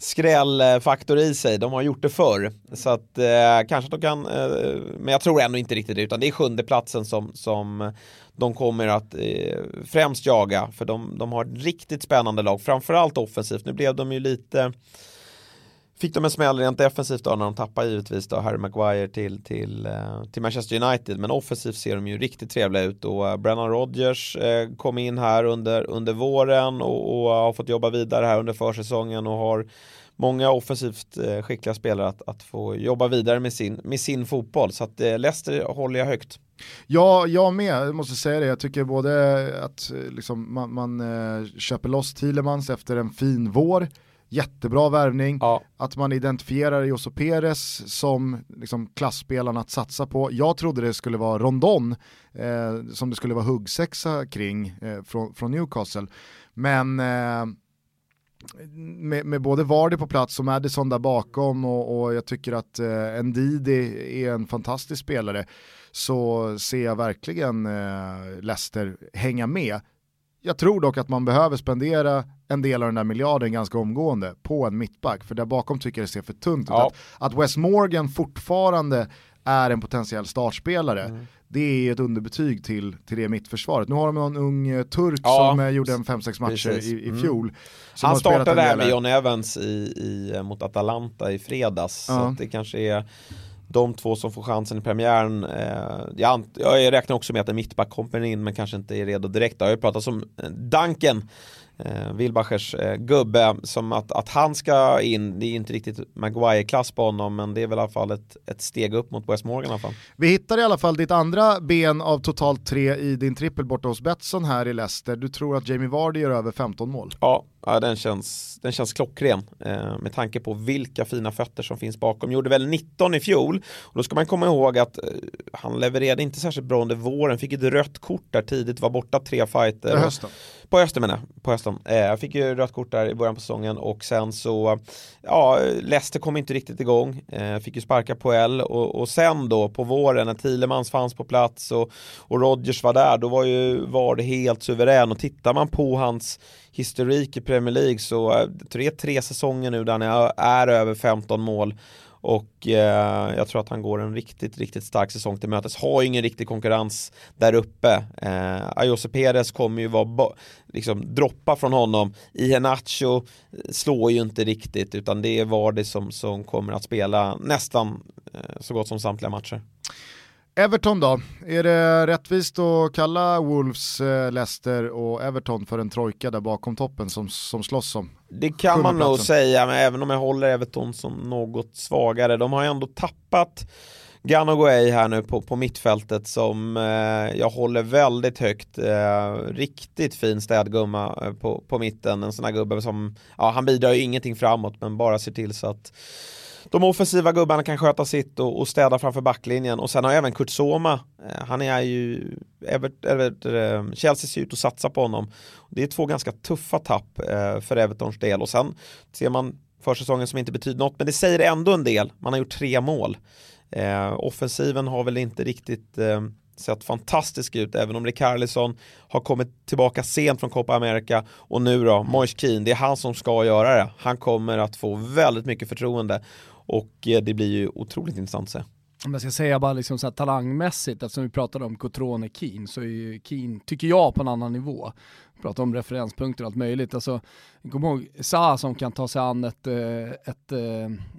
skrällfaktor i sig, de har gjort det förr. Så att eh, kanske de kan, eh, men jag tror ändå inte riktigt det, utan det är sjunde platsen som, som de kommer att eh, främst jaga, för de, de har ett riktigt spännande lag, framförallt offensivt. Nu blev de ju lite Fick de en smäll rent defensivt då när de tappade givetvis då Harry Maguire till, till, eh, till Manchester United men offensivt ser de ju riktigt trevliga ut och eh, Brennan Rodgers eh, kom in här under, under våren och, och har fått jobba vidare här under försäsongen och har många offensivt skickliga spelare att, att få jobba vidare med sin, med sin fotboll så att Leicester håller jag högt. Ja, jag med, jag måste säga det. Jag tycker både att liksom, man, man köper loss Thielemans efter en fin vår, jättebra värvning, Ja, att man identifierar Joso Perez som liksom, klassspelarna att satsa på. Jag trodde det skulle vara Rondon eh, som det skulle vara huggsexa kring eh, från, från Newcastle. Men eh, med, med både Vardy på plats och Madison där bakom och, och jag tycker att eh, Ndidi är en fantastisk spelare så ser jag verkligen eh, Leicester hänga med. Jag tror dock att man behöver spendera en del av den där miljarden ganska omgående på en mittback, för där bakom tycker jag det ser för tunt ut. Ja. Att, att Wes Morgan fortfarande är en potentiell startspelare, Mm. det är ett underbetyg till, till det mittförsvaret. Nu har de någon ung eh, turk Ja, som eh, gjorde en 5-6 matcher precis. i, i Mm. fjol. som Han startade del med. John Evans i, i, eh, mot Atalanta i fredags. Så Ja. att det kanske är de två som får chansen i premiären. Eh, jag, jag räknar också med att en mittback kommer in men kanske inte är redo direkt. Det har ju pratats om eh, Duncan, eh, Wilbachers eh, gubbe, som att, att han ska in. Det är inte riktigt Maguire-klass på honom men det är väl i alla fall ett, ett steg upp mot West Morgan i alla fall. Vi hittar i alla fall ditt andra ben av totalt tre i din trippel borta hos Betsson här i Leicester. Du tror att Jamie Vardy gör över 15 mål. Ja, Ja, den känns, den känns klockren eh, med tanke på vilka fina fötter som finns bakom. Gjorde väl 19 i fjol och då ska man komma ihåg att eh, han levererade inte särskilt bra under våren, fick ett rött kort där tidigt, var borta tre fighter. På hösten. På hösten menar jag, på hösten. Eh, fick ju rött kort där i början på säsongen och sen så, ja, Leicester kom inte riktigt igång, eh, fick ju sparka på L och, och sen då på våren när Thielemans fanns på plats och, och Rodgers var där, då var ju VAR helt suverän och tittar man på hans historik i Premier League så eh, det är tre säsonger nu där han är, är över 15 mål och eh, jag tror att han går en riktigt, riktigt stark säsong till mötes. Har ju ingen riktig konkurrens där uppe. Eh, Ayose Perez kommer ju vara liksom droppa från honom. Iheanacho eh, slår ju inte riktigt utan det är Vardy som, som kommer att spela nästan eh, så gott som samtliga matcher. Everton då, är det rättvist att kalla Wolves, eh, Leicester och Everton för en trojka där bakom toppen som, som slåss om Det kan man nog säga, men även om jag håller Everton som något svagare. De har ju ändå tappat Ganoguay här nu på, på mittfältet som eh, jag håller väldigt högt. Eh, riktigt fin städgumma eh, på, på mitten. En sån här gubbe som, ja han bidrar ju ingenting framåt men bara ser till så att de offensiva gubbarna kan sköta sitt och, och städa framför backlinjen och sen har även Kurt Soma, eh, han är ju, Evert, Evert, eh, Chelsea ser ut att satsa på honom. Det är två ganska tuffa tapp eh, för Evertons del och sen ser man försäsongen som inte betyder något men det säger ändå en del, man har gjort tre mål. Eh, offensiven har väl inte riktigt eh, sett fantastisk ut även om Rickarlison har kommit tillbaka sent från Copa America och nu då, Moise Keane, det är han som ska göra det. Han kommer att få väldigt mycket förtroende och eh, det blir ju otroligt intressant att se. Om jag ska säga bara liksom så här talangmässigt, eftersom vi pratade om Cotrone Keen, så är ju Keen, tycker jag, på en annan nivå. Prata om referenspunkter och allt möjligt. Alltså, kom ihåg Sa som kan ta sig an ett, eh, ett,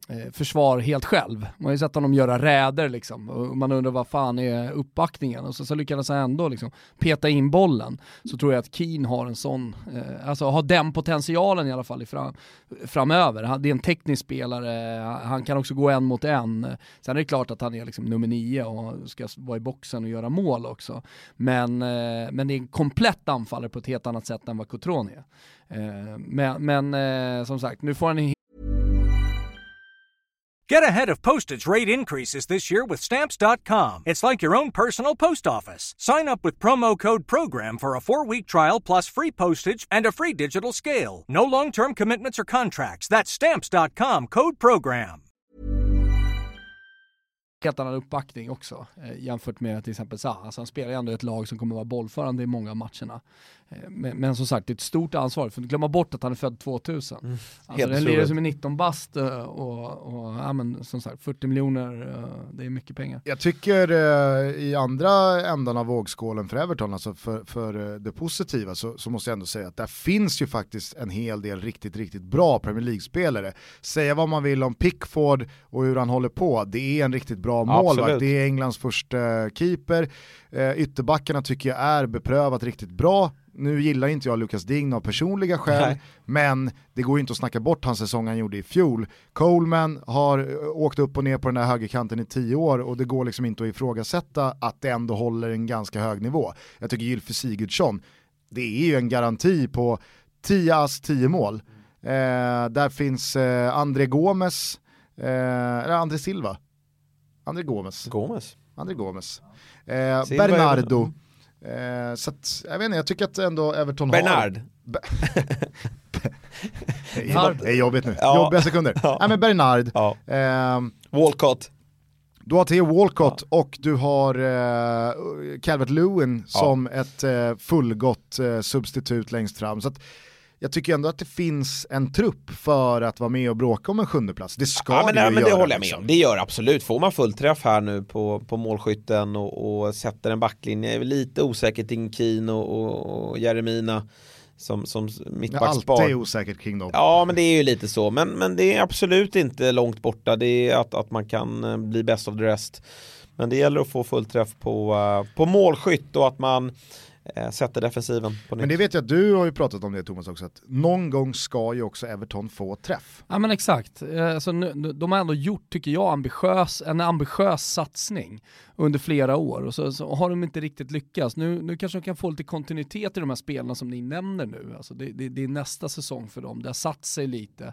ett försvar helt själv. Man har ju sett honom göra räder liksom och man undrar vad fan är uppbackningen och så, så lyckades han ändå liksom peta in bollen. Så tror jag att Keen har en sån, alltså har den potentialen i alla fall i fram, framöver. Det är en teknisk spelare, han kan också gå en mot en. Sen är det klart att han är liksom nummer nio och ska vara i boxen och göra mål också. Men, men det är en komplett anfallare på ett helt annat sätt än vad Cotrone är. Men, men som sagt, nu får han Get ahead of postage rate increases this year with Stamps.com. It's like your own personal post office. Sign up with promo code PROGRAM for a four week trial plus free postage and a free digital scale. No long term commitments or contracts. That's Stamps.com code PROGRAM. helt annan uppbackning också eh, jämfört med till exempel Zaha. Alltså han spelar ju ändå ett lag som kommer vara bollförande i många av matcherna. Eh, men, men, som sagt, det är ett stort ansvar, för att glömma bort att han är född 2000. Mm. Alltså den lirar som är 19 bast och, och ja, men, som sagt 40 miljoner, eh, det är mycket pengar. Jag tycker eh, i andra ändan av vågskålen för Everton, alltså för, för det positiva, så, så, måste jag ändå säga att där finns ju faktiskt en hel del riktigt, riktigt bra Premier League-spelare. Säga vad man vill om Pickford och hur han håller på, det är en riktigt bra målvakt, det är Englands första keeper. Eh, ytterbackarna tycker jag är beprövat riktigt bra. Nu gillar inte jag Lukas Dign av personliga skäl, Nej. men det går ju inte att snacka bort hans säsong han gjorde i fjol. Coleman har eh, åkt upp och ner på den här högerkanten i tio år och det går liksom inte att ifrågasätta att det ändå håller en ganska hög nivå. Jag tycker Gylfi Sigurdsson, det är ju en garanti på 10 ass, 10 mål. Eh, där finns eh, André Gomes, eh, eller André Silva. André Gomes. Gomes. André Gomes. Eh, Bernardo. Eh, så att, jag vet inte, jag tycker att ändå Everton Bernard. har... (laughs) det är jobbigt nu, ja. jobbiga sekunder. Ja. Nej men Bernard. Ja. Eh, Walcott. Du har Theo Walcott ja. och du har eh, Calvert Lewin som ett eh, fullgott eh, substitut längst fram. Så att, jag tycker ändå att det finns en trupp för att vara med och bråka om en sjunde plats. Det ska ja, men, det ju nej, men göra. Det håller jag med liksom. om. Det gör absolut. Får man fullträff här nu på, på målskytten och, och sätter en backlinje, är lite osäkert kring Keen och, och, Jeremina som, som mittbackspar. Allt är osäkert kring dem. Ja, men det är ju lite så. Men, men det är absolut inte långt borta. Det är att, att man kan eh, bli best of the rest. Men det gäller att få fullträff på, uh, på målskytt och att man eh, sätter defensiven på nytt. Men det vet jag att du har ju pratat om det Thomas också, att någon gång ska ju också Everton få träff. Ja men exakt, Eh, alltså, nu- de har ändå gjort, tycker jag, ambitiös, en ambitiös satsning under flera år och så, så har de inte riktigt lyckats. Nu, nu kanske de kan få lite kontinuitet i de här spelarna som ni nämner nu. Alltså, det, det, det är nästa säsong för dem, det har satt sig lite.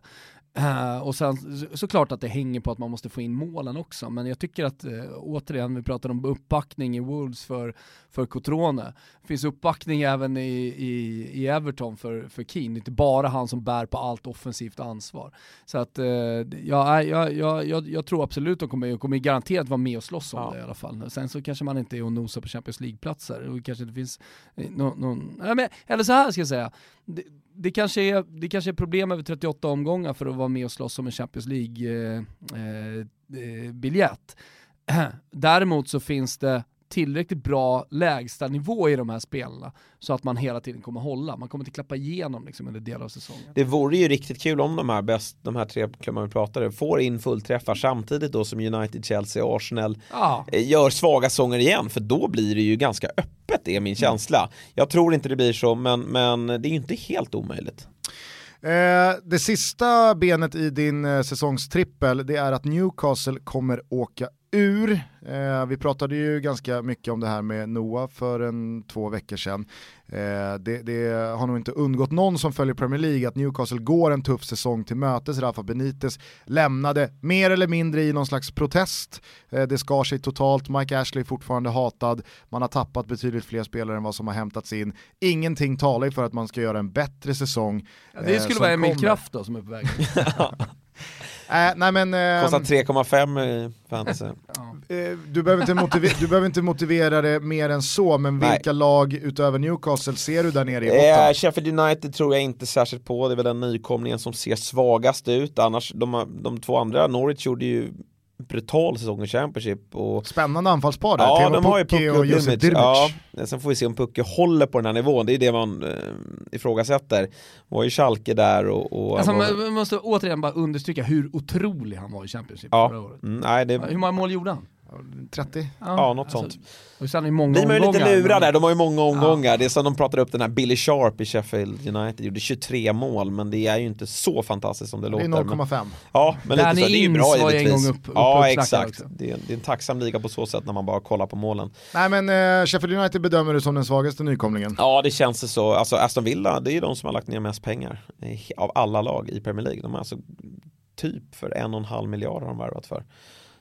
Eh, och sen så- såklart att det hänger på att man måste få in målen också, men jag tycker att, uh, återigen, vi pratar om uppbackning i Wolves för, för Cotrone. Det finns uppbackning även i, i, i Everton för, för Keane, det är inte bara han som bär på allt offensivt ansvar. Så att eh, ja, jag, jag, jag, jag tror absolut att de kommer, kommer garanterat vara med och slåss om Ja. det i alla fall. Sen så kanske man inte är och nosar på Champions League-platser och kanske det finns någon, någon eller så här ska jag säga, det, det, kanske är, det kanske är problem över 38 omgångar för att vara med och slåss om en Champions League-biljett. Eh, eh, eh, (clears throat) Däremot så finns det tillräckligt bra lägsta nivå i de här spelarna så att man hela tiden kommer hålla. Man kommer inte klappa igenom liksom under delar av säsongen. Det vore ju riktigt kul om de här, bäst, de här tre klubbarna vi pratade får in fullträffar samtidigt då som United, Chelsea och Arsenal Ja, eh, gör svaga sånger igen för då blir det ju ganska öppet är min känsla. Jag tror inte det blir så men, men det är ju inte helt omöjligt. Eh, det sista benet i din eh, säsongstrippel det är att Newcastle kommer åka ur. Eh, vi pratade ju ganska mycket om det här med Noah för en två veckor sedan. Eh, det, det har nog inte undgått någon som följer Premier League att Newcastle går en tuff säsong till mötes. Rafa Benitez lämnade mer eller mindre i någon slags protest. Eh, det skar sig totalt, Mike Ashley är fortfarande hatad, man har tappat betydligt fler spelare än vad som har hämtats in. Ingenting talar för att man ska göra en bättre säsong. Ja, det eh, skulle vara Emil. Kraft då som är på väg. (laughs) (laughs) Äh, (laughs) nej men, ehm, Kostar 3,5 i fantasy. Eh, du, behöver inte motivera, du behöver inte motivera det mer än så, men Nej. vilka lag utöver Newcastle ser du där nere i Eh, botten? Sheffield United tror jag inte särskilt på, det är väl den nykomlingen som ser svagast ut. Annars, de, de två andra, Norwich gjorde ju brutal säsong i Championship och Spännande anfallspar där, Ja, de har ju Pukki Pucki och och Josef Dirmic. Ja, sen får vi se om Pucki håller på den här nivån, det är det man eh, ifrågasätter. Var ju Schalke där och... och Alltså, var, man man måste återigen bara understryka hur otrolig han var i Championship ja, förra året. mm, nej, det, Hur många mål gjorde han? 30? ja, något sånt. Och sen i många Blir man ju lite lurad men- där, de har ju många omgångar. Det är som de pratade upp den här Billy Sharp i Sheffield United, gjorde 23 mål, men det är ju inte så fantastiskt som det, Det är låter. Men, 0,5. ja, men lite så, det är ju bra ju en givetvis. gång upp- uppe ja, exakt. Det är, det är en tacksam liga på så sätt när man bara kollar på målen. Nej men eh, Sheffield United bedömer du som den svagaste nykomlingen. Ja, det känns det så. Alltså Aston Villa, det är ju de som har lagt ner mest pengar eh, av alla lag i Premier League. De har alltså typ för en och en halv miljard har de värvat för.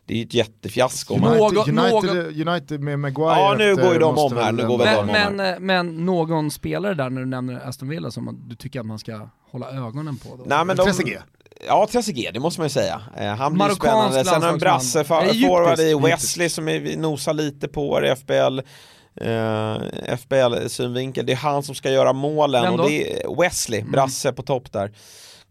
Det är ju ett jättefiasko. United, någon- United, United med Maguire Ja, nu går ju de om här, nu går väl de Men, om men, eh, men någon spelare där när du nämner Aston Villa som du tycker att man ska hålla ögonen på? Då? Nej, men de, Trezeguet. Ja, Trezeguet, det måste man ju säga. Eh, han blir ju Marockansk spännande. Sen har en brasse, forward i. Wesley som är, vi nosar lite på i FBL. Eh, FBL-synvinkel, det är han som ska göra målen och det är Wesley, brasse på topp där.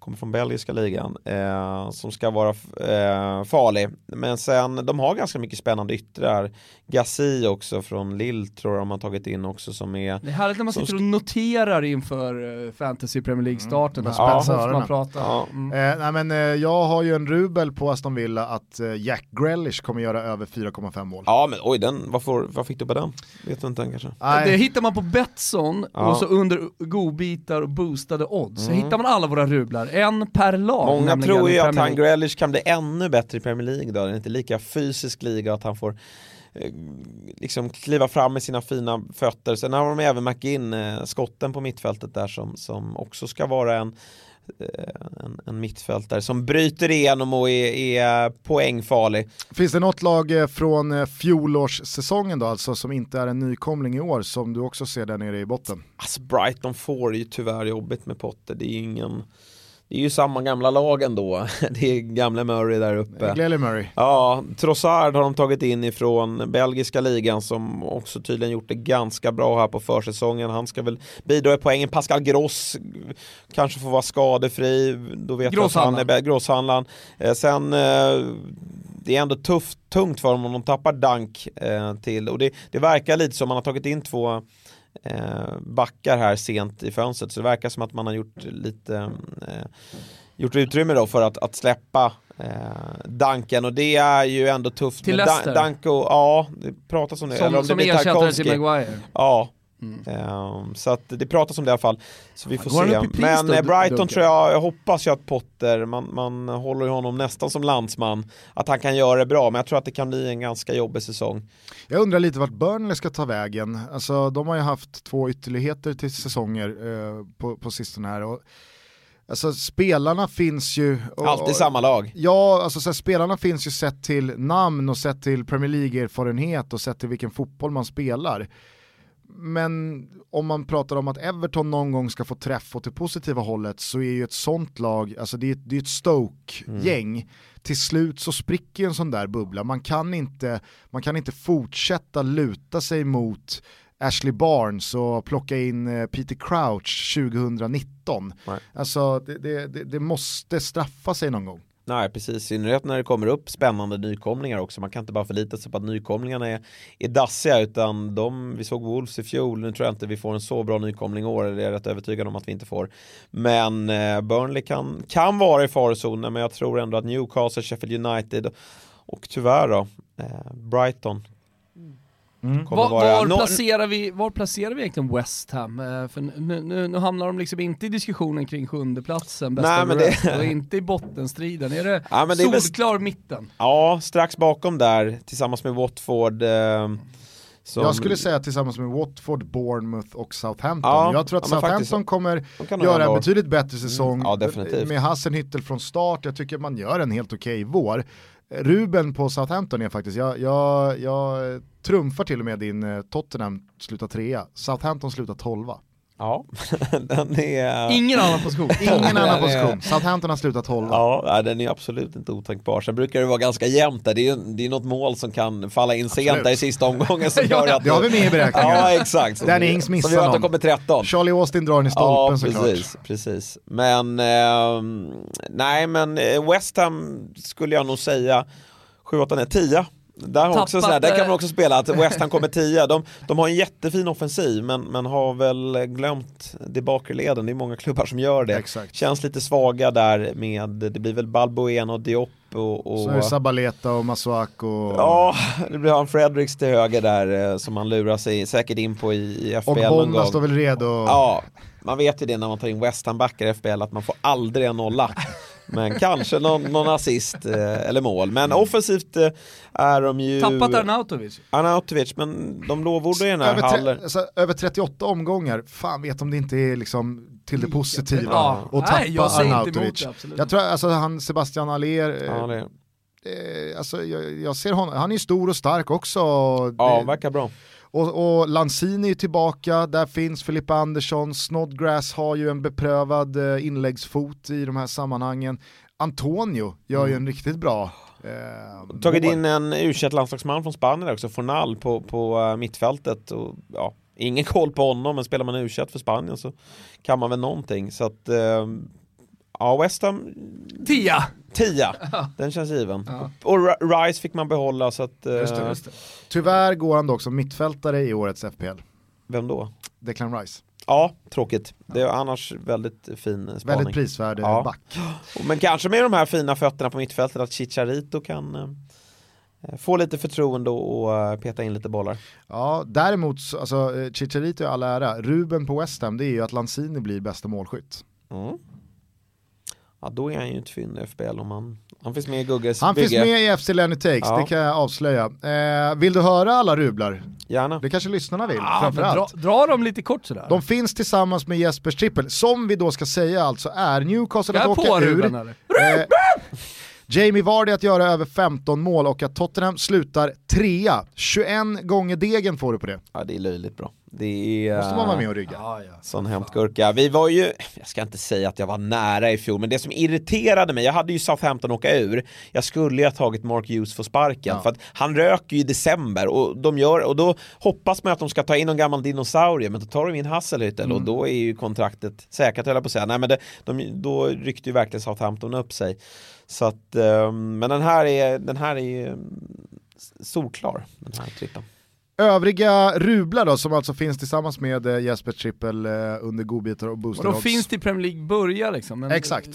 Kommer från belgiska ligan, eh, som ska vara eh, farlig. Men sen, de har ganska mycket spännande yttrar. Gassi också från Lille tror jag de har tagit in också som är Det är härligt när man sitter och noterar inför eh, Fantasy Premier League-starten. Mm, med man spetsa får man öronen. prata. Ja. Mm. Eh, nej men eh, jag har ju en rubel på Aston Villa att eh, Jack Grealish kommer göra över 4,5 mål. Ja men oj, den, vad, får, vad fick du på den? Vet du inte den kanske? Nej. Det hittar man på Betsson Ja. och så under godbitar och boostade odds så hittar man alla våra rublar, en per lag. Många tror ju att han. Grealish kan bli ännu bättre i Premier League då, det är inte lika fysisk liga att han får eh, liksom kliva fram med sina fina fötter. Sen har de även McGinn, eh, skotten på mittfältet där som, som också ska vara en eh, en, en mittfältare som bryter igenom och är, är poängfarlig. Finns det något lag från fjolårssäsongen då, alltså som inte är en nykomling i år, som du också ser där nere i botten? Alltså Brighton får ju tyvärr jobbigt med Potter, det är ju ingen det är ju samma gamla lag ändå. (laughs) Det är gamla Murray där uppe. Glely Murray. Ja, Trossard har de tagit in ifrån belgiska ligan som också tydligen gjort det ganska bra här på försäsongen. Han ska väl bidra i poängen. Pascal Gross kanske får vara skadefri. Då vet jag att han är Grosshandlaren. Eh, sen eh, det är ändå tufft, tungt för dem om de tappar Dank eh, till och det, det verkar lite som man har tagit in två eh, backar här sent i fönstret så det verkar som att man har gjort lite eh, gjort utrymme då för att, att släppa eh, Duncan och det är ju ändå tufft Till Leicester. Danko, ja det pratas om det. Som, eller om som det blir ersättare till Maguire. Ja, Ehm, så att det pratas om det i alla fall. Så vi får se. Men då, eh, Brighton tror jag, jag hoppas ju att Potter, man, man håller ju honom nästan som landsman, att han kan göra det bra. Men jag tror att det kan bli en ganska jobbig säsong. Jag undrar lite vart Burnley ska ta vägen. Alltså, de har ju haft två ytterligheter till säsonger eh, på, på sistone här. Och, alltså, spelarna finns ju... Och, Alltid samma lag. Ja, alltså så här, spelarna finns ju sett till namn och sett till Premier League-erfarenhet och sett till vilken fotboll man spelar. Men om man pratar om att Everton någon gång ska få träff åt det positiva hållet så är ju ett sånt lag, alltså det är, det är ett Stoke-gäng. Till slut så spricker ju en sån där bubbla. Man kan inte, man kan inte fortsätta luta sig mot Ashley Barnes och plocka in eh, Peter Crouch 2019. Nej. Alltså det, det, det, det måste straffa sig någon gång. Nej precis, i synnerhet när det kommer upp spännande nykomlingar också. Man kan inte bara förlita sig på att nykomlingarna är, är dassiga utan de, vi såg Wolves i fjol, nu tror jag inte vi får en så bra nykomling i år, Det är jag rätt övertygad om att vi inte får. Men eh, Burnley kan, kan vara i farozonen men jag tror ändå att Newcastle, Sheffield United och tyvärr då, eh, Brighton kommer Var, var, Nå- placerar vi, var placerar vi egentligen West Ham? Eh, För nu, nu, nu hamnar de liksom inte i diskussionen kring sjundeplatsen, bästa Nej, the det- rest, och inte i bottenstriden. Är det, (laughs) Ja, men det solklar mitten? Ja, strax bakom där tillsammans med Watford. Eh, som, Jag skulle säga tillsammans med Watford, Bournemouth och Southampton. Ja, jag tror att ja, Southampton faktiskt. kommer göra en betydligt bättre säsong Ja, definitivt. med Hassenhüttel från start. Jag tycker man gör en helt okej vår. Ruben på Southampton är faktiskt, jag, jag, jag trumfar till och med din eh, Tottenham slutar trea. Southampton slutar tolva. Ja, (laughs) den är... Ingen annan position. (laughs) Ingen annan position. Southampton har slutat tolva. Ja, den är absolut inte otänkbar. Sen brukar det vara ganska jämnt där. Det är, det är något mål som kan falla in sent där i sista omgången som (laughs) gör att... Det har vi med i beräkningen. Ja, exakt. Danny Ings missar Som gör att de någon. kommer 13. Charlie Austin drar den i stolpen Ja, såklart. precis, precis. Men, ehm, nej men eh, West Ham skulle jag nog säga 7, 8, 9, 10. Där, har också sådär, där kan man eh, också spela att West Ham kommer (laughs) 10. De, de har en jättefin offensiv men, men har väl glömt det bakre leden. Det är många klubbar som gör det. Exakt. Känns lite svaga där med, det blir väl Balbuena och Diop och, och Så är det Sabaleta och Masuak och, Ja, det blir han Fredericks till höger där eh, som han lurar sig säkert in på i, i FBL och Bonna gång. står väl redo. Ja, man vet ju det när man tar in West Ham-backar i FBL att man får aldrig en nolla. (laughs) Men kanske någon, någon assist eh, eller mål. Men offensivt eh, är de ju... Tappat Arnautovic. Arnautovic, men de lovordar ju den här över, tre, Haller. alltså, över 38 omgångar, fan vet om det inte är liksom till det positiva Ja. tappa Nej, jag Arnautovic. det. Jag tror alltså han Sebastian Aller, eh, Ja, det, eh, alltså, jag, jag ser honom, han är stor och stark också. ja, Det- verkar bra. Och, och Lanzini är tillbaka, där finns Filippa Andersson, Snodgrass har ju en beprövad eh, inläggsfot i de här sammanhangen. Antonio gör ju en riktigt bra eh, Tagit mål. in en u landslagsman från Spanien också, Fornal på, på eh, mittfältet. Och, ja, ingen (laughs) koll på honom, men spelar man u för Spanien så kan man väl någonting. Så att, eh, ja, West Ham Tia! 10, den känns given. Och Ri- Rice fick man behålla så att, eh, Just det, just det. Tyvärr går han dock som mittfältare i årets FPL, vem då? Declan Rice. Ja, tråkigt. Det är annars väldigt fin spaning. Väldigt prisvärd eh, Ja. back. Men kanske med de här fina fötterna på mittfältet att Chicharito kan eh, få lite förtroende och, och eh, peta in lite bollar. Ja, däremot, så- alltså eh, Chicharito i all ära, Ruben på West Ham det är ju att Lanzini blir bästa målskytt. Mm. Ja, då är han ju ett fynd i FBL om han, han finns med i Gugges Han bygge. finns med i FC Lenny Takes, Ja. det kan jag avslöja. Eh, vill du höra alla rublar? Gärna. Det kanske lyssnarna vill, Ja, men framförallt. dra, dra dem lite kort sådär. De finns tillsammans med Jespers trippel, som vi då ska säga alltså är Newcastle att jag åka på ur. Ruben? Eh, Jamie Vardy att göra över 15 mål och att Tottenham slutar trea. 21 gånger degen får du på det. Ja, det är löjligt bra. Det är... Måste man vara med och rygga. Ja, ja. Sån hämtgurka. Vi var ju, jag ska inte säga att jag var nära i fjol, men det som irriterade mig, jag hade ju Southampton åka ur, jag skulle ju ha tagit Mark Hughes för sparken, Ja. för att han röker ju i december och, de gör, och då hoppas man att de ska ta in någon gammal dinosaurie, men då tar de in Hasselhüttel Mm. och då är ju kontraktet säkert höll jag på att säga. Nej men det, de, då ryckte ju verkligen Southampton upp sig. Så att, eh, men den här är, den här är ju solklar, den här trippen. Övriga rublar då, som alltså finns tillsammans med eh, Jesper Trippel eh, under godbitar och Och booster då odds. finns det i Premier League börja liksom. En, Exakt.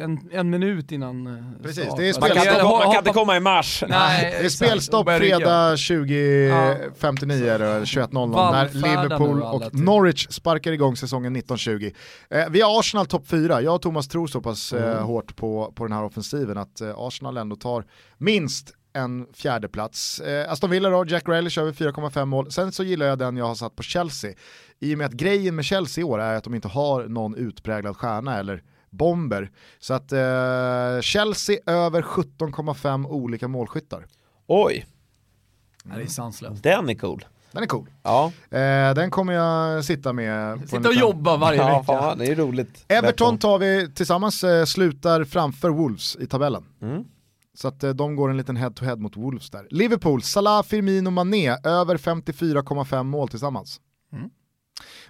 En, en minut innan eh, Precis, start. det är Man kan, komma- man kan hoppa- inte komma i mars. Nej, Det är spelstopp Och fredag 20.59 eller 21.00 när Liverpool och till. Norwich sparkar igång säsongen 1920. Eh, vi har Arsenal topp 4, jag och Thomas tror så pass Mm. eh, hårt på, på den här offensiven att eh, Arsenal ändå tar minst en fjärde plats. Eh, Aston Villa då, Jack Grealish över 4,5 mål. Sen så gillar jag den jag har satt på Chelsea. I och med att grejen med Chelsea i år är att de inte har någon utpräglad stjärna eller bomber. Så att eh, Chelsea över 17,5 olika målskyttar. Oj, Nej, det är sanslöst. den är cool. Den är cool. Ja, Eh, den kommer jag sitta med. Sitta och liten- jobba varje ja vecka. fan, det är roligt. Everton tar vi tillsammans, eh, slutar framför Wolves i tabellen. Mm. Så att eh, de går en liten head-to-head mot Wolves där. Liverpool, Salah, Firmino, Mané, över 54,5 mål tillsammans. Mm.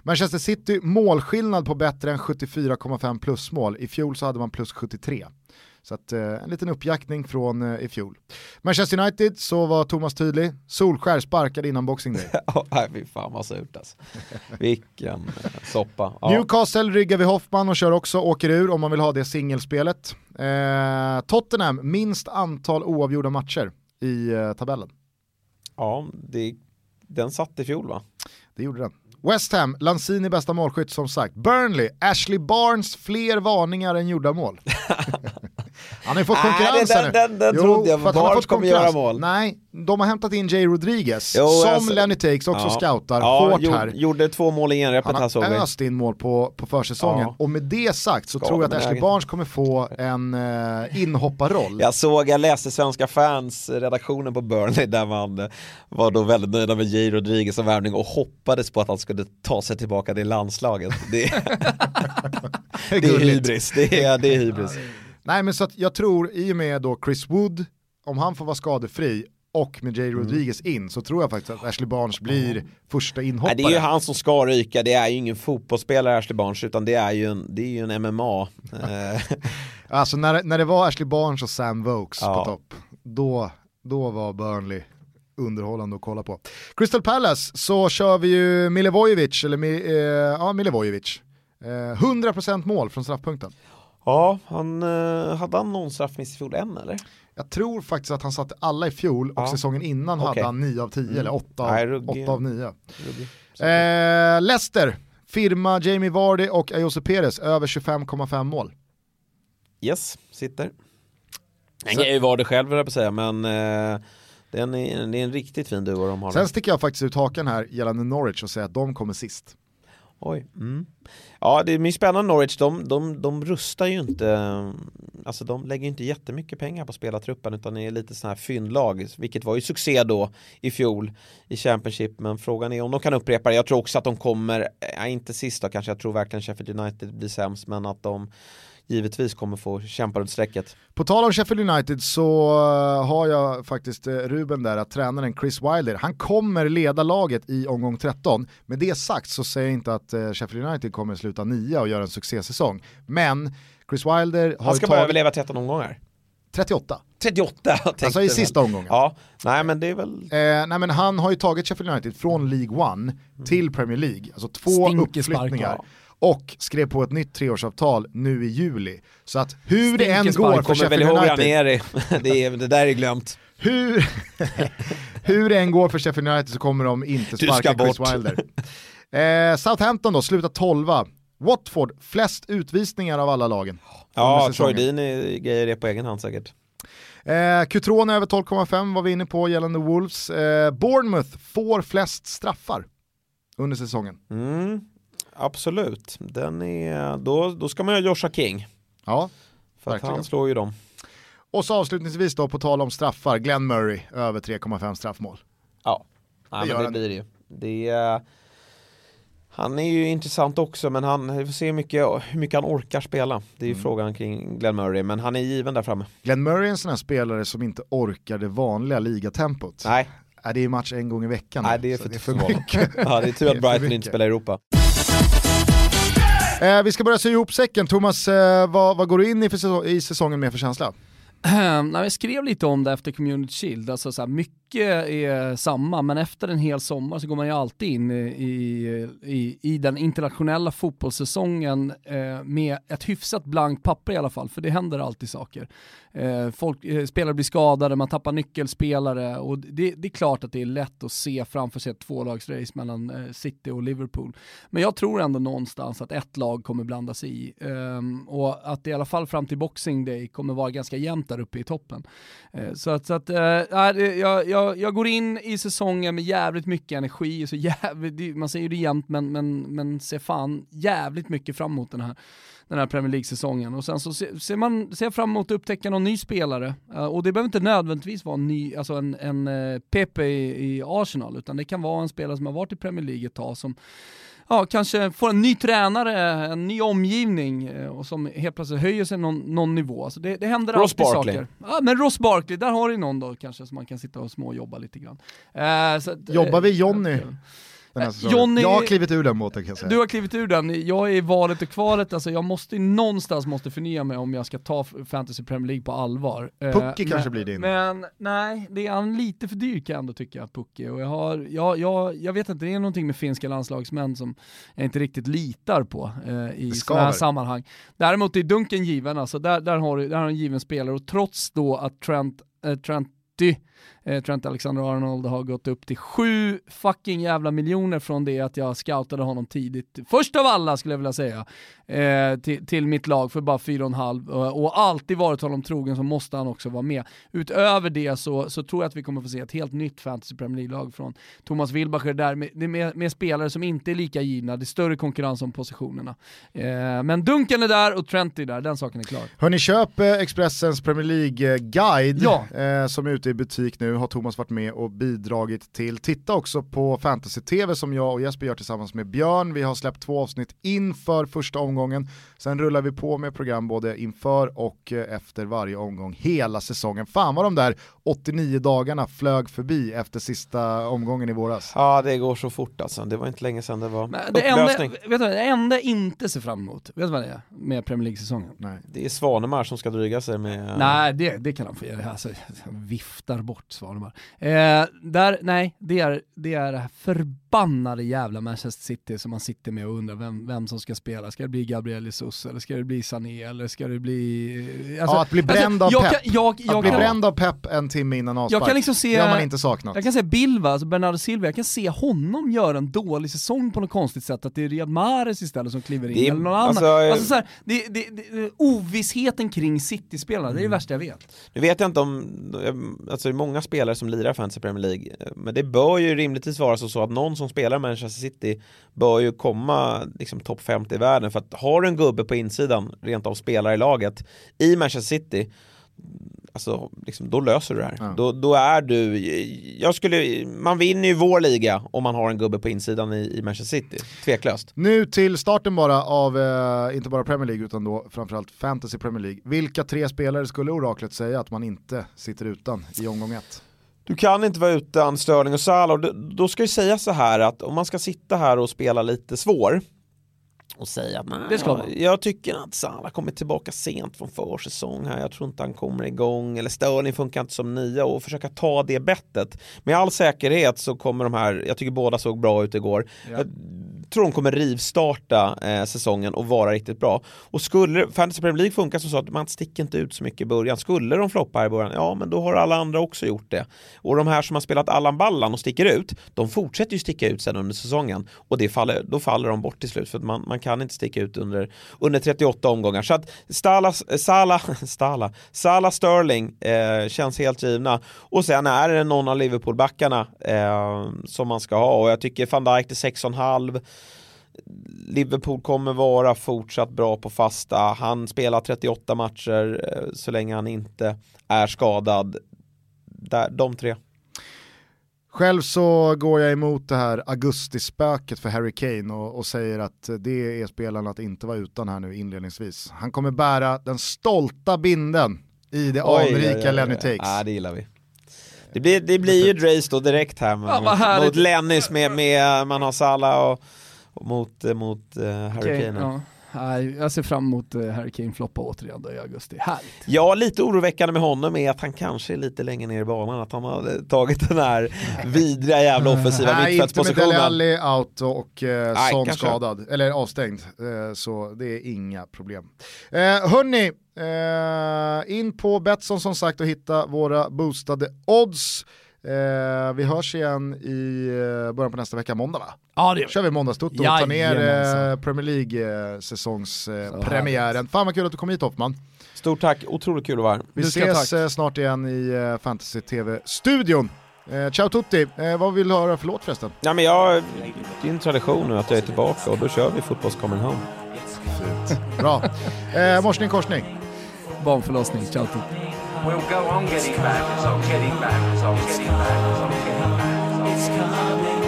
Manchester City, målskillnad på bättre än 74,5 plusmål. I fjol så hade man plus 73. Så att, eh, en liten uppjaktning från eh, i fjol. Manchester United, så var Thomas tydlig. Solskär sparkade innan Boxing Day. (laughs) Nej, fy fan vad surt alltså. Vilken eh, soppa. Ja. Newcastle ryggar vi Hoffman och kör också åker ur om man vill ha det singelspelet. Eh, Tottenham, minst antal oavgjorda matcher i eh, tabellen. ja, det, den satt i fjol va? Det gjorde den. West Ham, Lanzini bästa målskytt som sagt. Burnley, Ashley Barnes fler varningar än gjorda mål. (laughs) han har ju fått Nej, konkurrens den- nu. den- den trodde jag. han har fått kommer göra mål. Nej, de har hämtat in Jay Rodriguez, Jo, som alltså- Lenny Takes också Ja. scoutar ja, hårt gjorde, här. Gjorde två mål i genrepet här Han såg har vi. öst in mål på, på försäsongen Ja. och med det sagt så Ska tror jag att Ashley. Barnes kommer få en uh, inhopparroll. Jag såg, jag läste Svenska fans redaktionen på Burnley där man eh, var då väldigt nöjda med Jay Rodriguez som värvning och hoppades på att han skulle ta sig tillbaka till landslaget. Det, (laughs) det är hybris, det är, det är hybris. Nej men så att jag tror i och med då Chris Wood, om han får vara skadefri och med Mm. Jay Rodriguez in så tror jag faktiskt att Ashley Barnes blir första inhoppare. Nej, det är ju han som ska ryka, det är ju ingen fotbollsspelare Ashley Barnes utan det är ju en, det är ju en MMA. (laughs) Alltså när, när det var Ashley Barnes och Sam Vokes Ja. på topp, då, då var Burnley underhållande att kolla på. Crystal Palace så kör vi ju Milivojevic, eller eh, ja, Milivojevic. Eh, 100% mål från straffpunkten. Ja, han, eh, hade han någon straffmiss i fjol än eller? Jag tror faktiskt att han satte alla i fjol och Ja. säsongen innan Okej. hade han 9 av 10 Mm. eller 8, Nej, ruggig. av 9. Eh, Leicester, firma Jamie Vardy och Ayose Perez över 25,5 mål. Yes, sitter. Den kan ju vara det själv höll jag på att säga men eh, den är, det är en riktigt fin duo de har. Sen sticker jag faktiskt ut hakan här gällande Norwich och säger att de kommer sist. Oj. Mm. Ja det är spännande Norwich, de, de, de rustar ju inte eh, Alltså de lägger ju inte jättemycket pengar på spelartruppen utan är lite sådana här fyndlag Vilket var ju succé då i fjol i Championship Men frågan är om de kan upprepa det Jag tror också att de kommer, ja, inte sist då kanske Jag tror verkligen Sheffield United blir sämst Men att de givetvis kommer få kämpa runt strecket På tal om Sheffield United så eh, har jag faktiskt eh, Ruben där att tränaren Chris Wilder, han kommer leda laget i omgång 13. Med det sagt så säger jag inte att eh, Sheffield United kommer sluta nia och göra en succésäsong. Men Chris Wilder har Han ska bara tagit överleva 13 omgångar 38, 38 tänkte alltså i sista omgången. Ja, nej men det är väl Eh, nej men han har ju tagit Sheffield United från League One till Premier League, alltså två Stinkespark, uppflyttningar. ja. Och skrev på ett nytt treårsavtal nu i juli. Så att hur det än går för Sheffield United, (laughs) det, är, det där är glömt hur, (laughs) hur det än går för Sheffield United så kommer de inte sparka Chris. Wilder. Eh, Southampton då, slutar 12 Watford, flest utvisningar av alla lagen. Ja. Troy Deeney grejer det på egen hand säkert Eh, Cutrone över 12,5 var vi inne på gällande Wolves. Eh, Bournemouth får flest straffar under säsongen. Mm, absolut, den är, då, då ska man göra Joshua King. Ja. För att Verkligen. han slår ju dem. Och så avslutningsvis då på tal om straffar, Glenn Murray över 3,5 straffmål. Ja, Det Nej, gör men det han. blir det ju. Det är, han är ju intressant också men han, vi får se hur mycket, hur mycket han orkar spela. Det är ju Mm. frågan kring Glenn Murray men han är given där framme. Glenn Murray är en sån här spelare som inte orkar det vanliga ligatempot. Nej, Är det är match en gång i veckan. Nej det är för, det är för mycket. (laughs) ja, det är tur Det att Brighton inte spelar i Europa. Eh, vi ska börja sy ihop säcken. Thomas, eh, vad, vad går du in i, för säsong, i säsongen med för känsla? Ehm, nej, jag skrev lite om det efter Community Shield, alltså så här, mycket mycket är samma, men efter en hel sommar så går man ju alltid in i, i, i den internationella fotbollssäsongen eh, med ett hyfsat blankt papper i alla fall, för det händer alltid saker. Eh, folk, eh, spelare blir skadade, man tappar nyckelspelare och det, det, är klart att det är lätt att se framför sig ett tvålagsrace mellan eh, City och Liverpool. Men jag tror ändå någonstans att ett lag kommer blandas i ehm, och att det i alla fall fram till Boxing Day kommer vara ganska jämnt där uppe i toppen. Eh, så att, så att eh, jag, jag, jag, jag går in i säsongen med jävligt mycket energi, så jävligt, man säger det jämt men, men, men ser fan jävligt mycket fram emot den här den här Premier League-säsongen. Och sen så ser, man ser fram emot att upptäcka någon ny spelare. Uh, och det behöver inte nödvändigtvis vara en, ny, alltså en, en uh, Pepe i, i, Arsenal, utan det kan vara en spelare som har varit i Premier League ett tag som ja, kanske får en ny tränare, en ny omgivning uh, och som helt plötsligt höjer sig någon, någon nivå. Alltså det, det händer Ross alltid Barkley. saker. Ja, men Ross Barkley, där har du någon då kanske som man kan sitta och småjobba lite grann. Så, Jobbar vi Johnny? Den här eh, säsongen. Johnny, jag har klivit ur den båten kan jag säga. Du har klivit ur den, jag är i valet och kvalet, alltså jag måste någonstans måste förnya mig om jag ska ta Fantasy Premier League på allvar. Eh, Pucki kanske blir din. Men nej, det är han lite för dyr kan jag ändå tycka, Pucki. Och jag, har, jag, jag, jag vet inte, det är någonting med finska landslagsmän som jag inte riktigt litar på eh, i sådana här sammanhang. Däremot är Dunken given, alltså där, där, har, där har en given spelare och trots då att Trent, äh, Trent eh, Trent Alexander-Arnold har gått upp till sju fucking jävla miljoner från det att jag scoutade honom tidigt. Först av alla skulle jag vilja säga, eh, till, till, mitt lag för bara fyra och en halv och, och alltid varit honom trogen så måste han också vara med. Utöver det så, så tror jag att vi kommer få se ett helt nytt Fantasy Premier League-lag från Thomas Wilbacher där med, med, med, spelare som inte är lika givna, det är större konkurrens om positionerna. Eh, men Duncan är där och Trent är där, den saken är klar. Hörni, köp eh, Expressens Premier League-guide ja. eh, som är ute i butik nu, har Thomas varit med och bidragit till. Titta också på Fantasy-TV som jag och Jesper gör tillsammans med Björn. Vi har släppt två avsnitt inför första omgången. Sen rullar vi på med program både inför och eh, efter varje omgång hela säsongen. Fan vad de där 89 dagarna flög förbi efter sista omgången i våras. Ja det går så fort alltså, det var inte länge sedan det var Men det enda, vet du, det enda jag inte ser fram emot, vet du vad det är med Premier League-säsongen? Det är Svanemar som ska dryga sig med... Nej det, det kan han få göra, alltså, viftar bort Svanemar. Eh, där, nej, det är, det är förbannade jävla Manchester City som man sitter med och undrar vem, vem som ska spela. Ska det bli Gabriel Jesus eller ska det bli Sané eller ska det bli... Alltså, ja, att bli bränd alltså, av Pep. Kan, jag, jag, att bli bränd av Pep en timme innan avspark, jag kan liksom se, det har man inte saknat. Jag kan säga Bilva, alltså Bernardo Silva, jag kan se honom göra en dålig säsong på något konstigt sätt, att det är Riyad Mahrez istället som kliver in, det, eller någon alltså, annan. Alltså, så här, det, det, det, ovissheten kring City-spelarna, mm. det är det mm. värsta jag vet. Nu vet jag inte om, alltså det är många Många spelare som lirar Fantasy Premier League, eh, men det bör ju rimligtvis vara så, så att någon som spelar Manchester City bör ju komma liksom topp 50 i världen, för att har du en gubbe på insidan, rent av spelare i laget, i Manchester City, alltså, liksom, då löser du det här. Ja. Då, då, är du, jag skulle, man vinner ju vår liga om man har en gubbe på insidan i, i Manchester City, tveklöst. Nu till starten bara av, eh, inte bara Premier League utan då framförallt Fantasy Premier League. Vilka tre spelare skulle oraklet säga att man inte sitter utan i omgång ett? Du kan inte vara utan Sterling och Salah då ska jag säga så här att om man ska sitta här och spela lite svår och säga nej, det ska jag, jag tycker att Salah kommer tillbaka sent från försäsong här. Jag tror inte han kommer igång eller Sterling funkar inte som nia och försöka ta det bettet. Med all säkerhet så kommer de här, jag tycker båda såg bra ut igår. Ja. Jag tror de kommer rivstarta eh, säsongen och vara riktigt bra. Och skulle Fantasy Premier League funka så att man sticker inte ut så mycket i början. Skulle de floppa här i början, ja men då har alla andra också gjort det. Och de här som har spelat Allan Ballan och sticker ut, de fortsätter ju sticka ut sen under säsongen. Och det faller, då faller de bort till slut för att man, man kan inte sticka ut under, under 38 omgångar. Så att Stala, Sala, (laughs) Stala, Sala Sterling eh, känns helt givna. Och sen är det någon av Liverpool-backarna eh, som man ska ha och jag tycker van Dijk till 6,5 Liverpool kommer vara fortsatt bra på fasta. Han spelar 38 matcher eh, så länge han inte är skadad. Där, de tre. Själv så går jag emot det här augustispöket för Harry Kane och, och, säger att det är spelarna att inte vara utan här nu inledningsvis. Han kommer bära den stolta binden i det oj, anrika oj, oj, Lenny Takes. Ja, det gillar vi. Det blir, det blir ju ett race då direkt här med, ja, mot Lennys med, med, man har Salah och, och mot, mot uh, Harry okay, Kane. Ja. jag ser fram emot eh, Harry Kane floppa återigen då i augusti. Härligt. Ja, lite oroväckande med honom är att han kanske är lite längre ner i banan, att han har tagit den här vidriga jävla offensiva Nej, inte med mittfältspositionen. Dele Alli out och eh, Nej, Son kanske. skadad, eller avstängd. Eh, så det är inga problem. Eh, hörni, eh, in på Betsson som sagt och hitta våra boostade odds. Eh, vi hörs igen i eh, början på nästa vecka, måndag va? Ja det kör vi måndagstutto och tar ner eh. Premier League eh, säsongspremiären. Så Eh, premiären. Fan vad kul att du kom hit Hoffman. Stort tack, otroligt kul att vara här. Vi ses tack. eh, snart igen i eh, Fantasy TV-studion. Eh, ciao tutti, eh, vad vill du höra för låt förresten? Ja, men jag, det är en tradition nu att jag är tillbaka och då kör vi Fotbolls Coming Home. Bra. Eh, morsning korsning. Barnförlossning, ciao till. We'll go on getting back, it's on getting back, it's on getting back, it's on getting back. It's coming,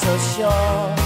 so sure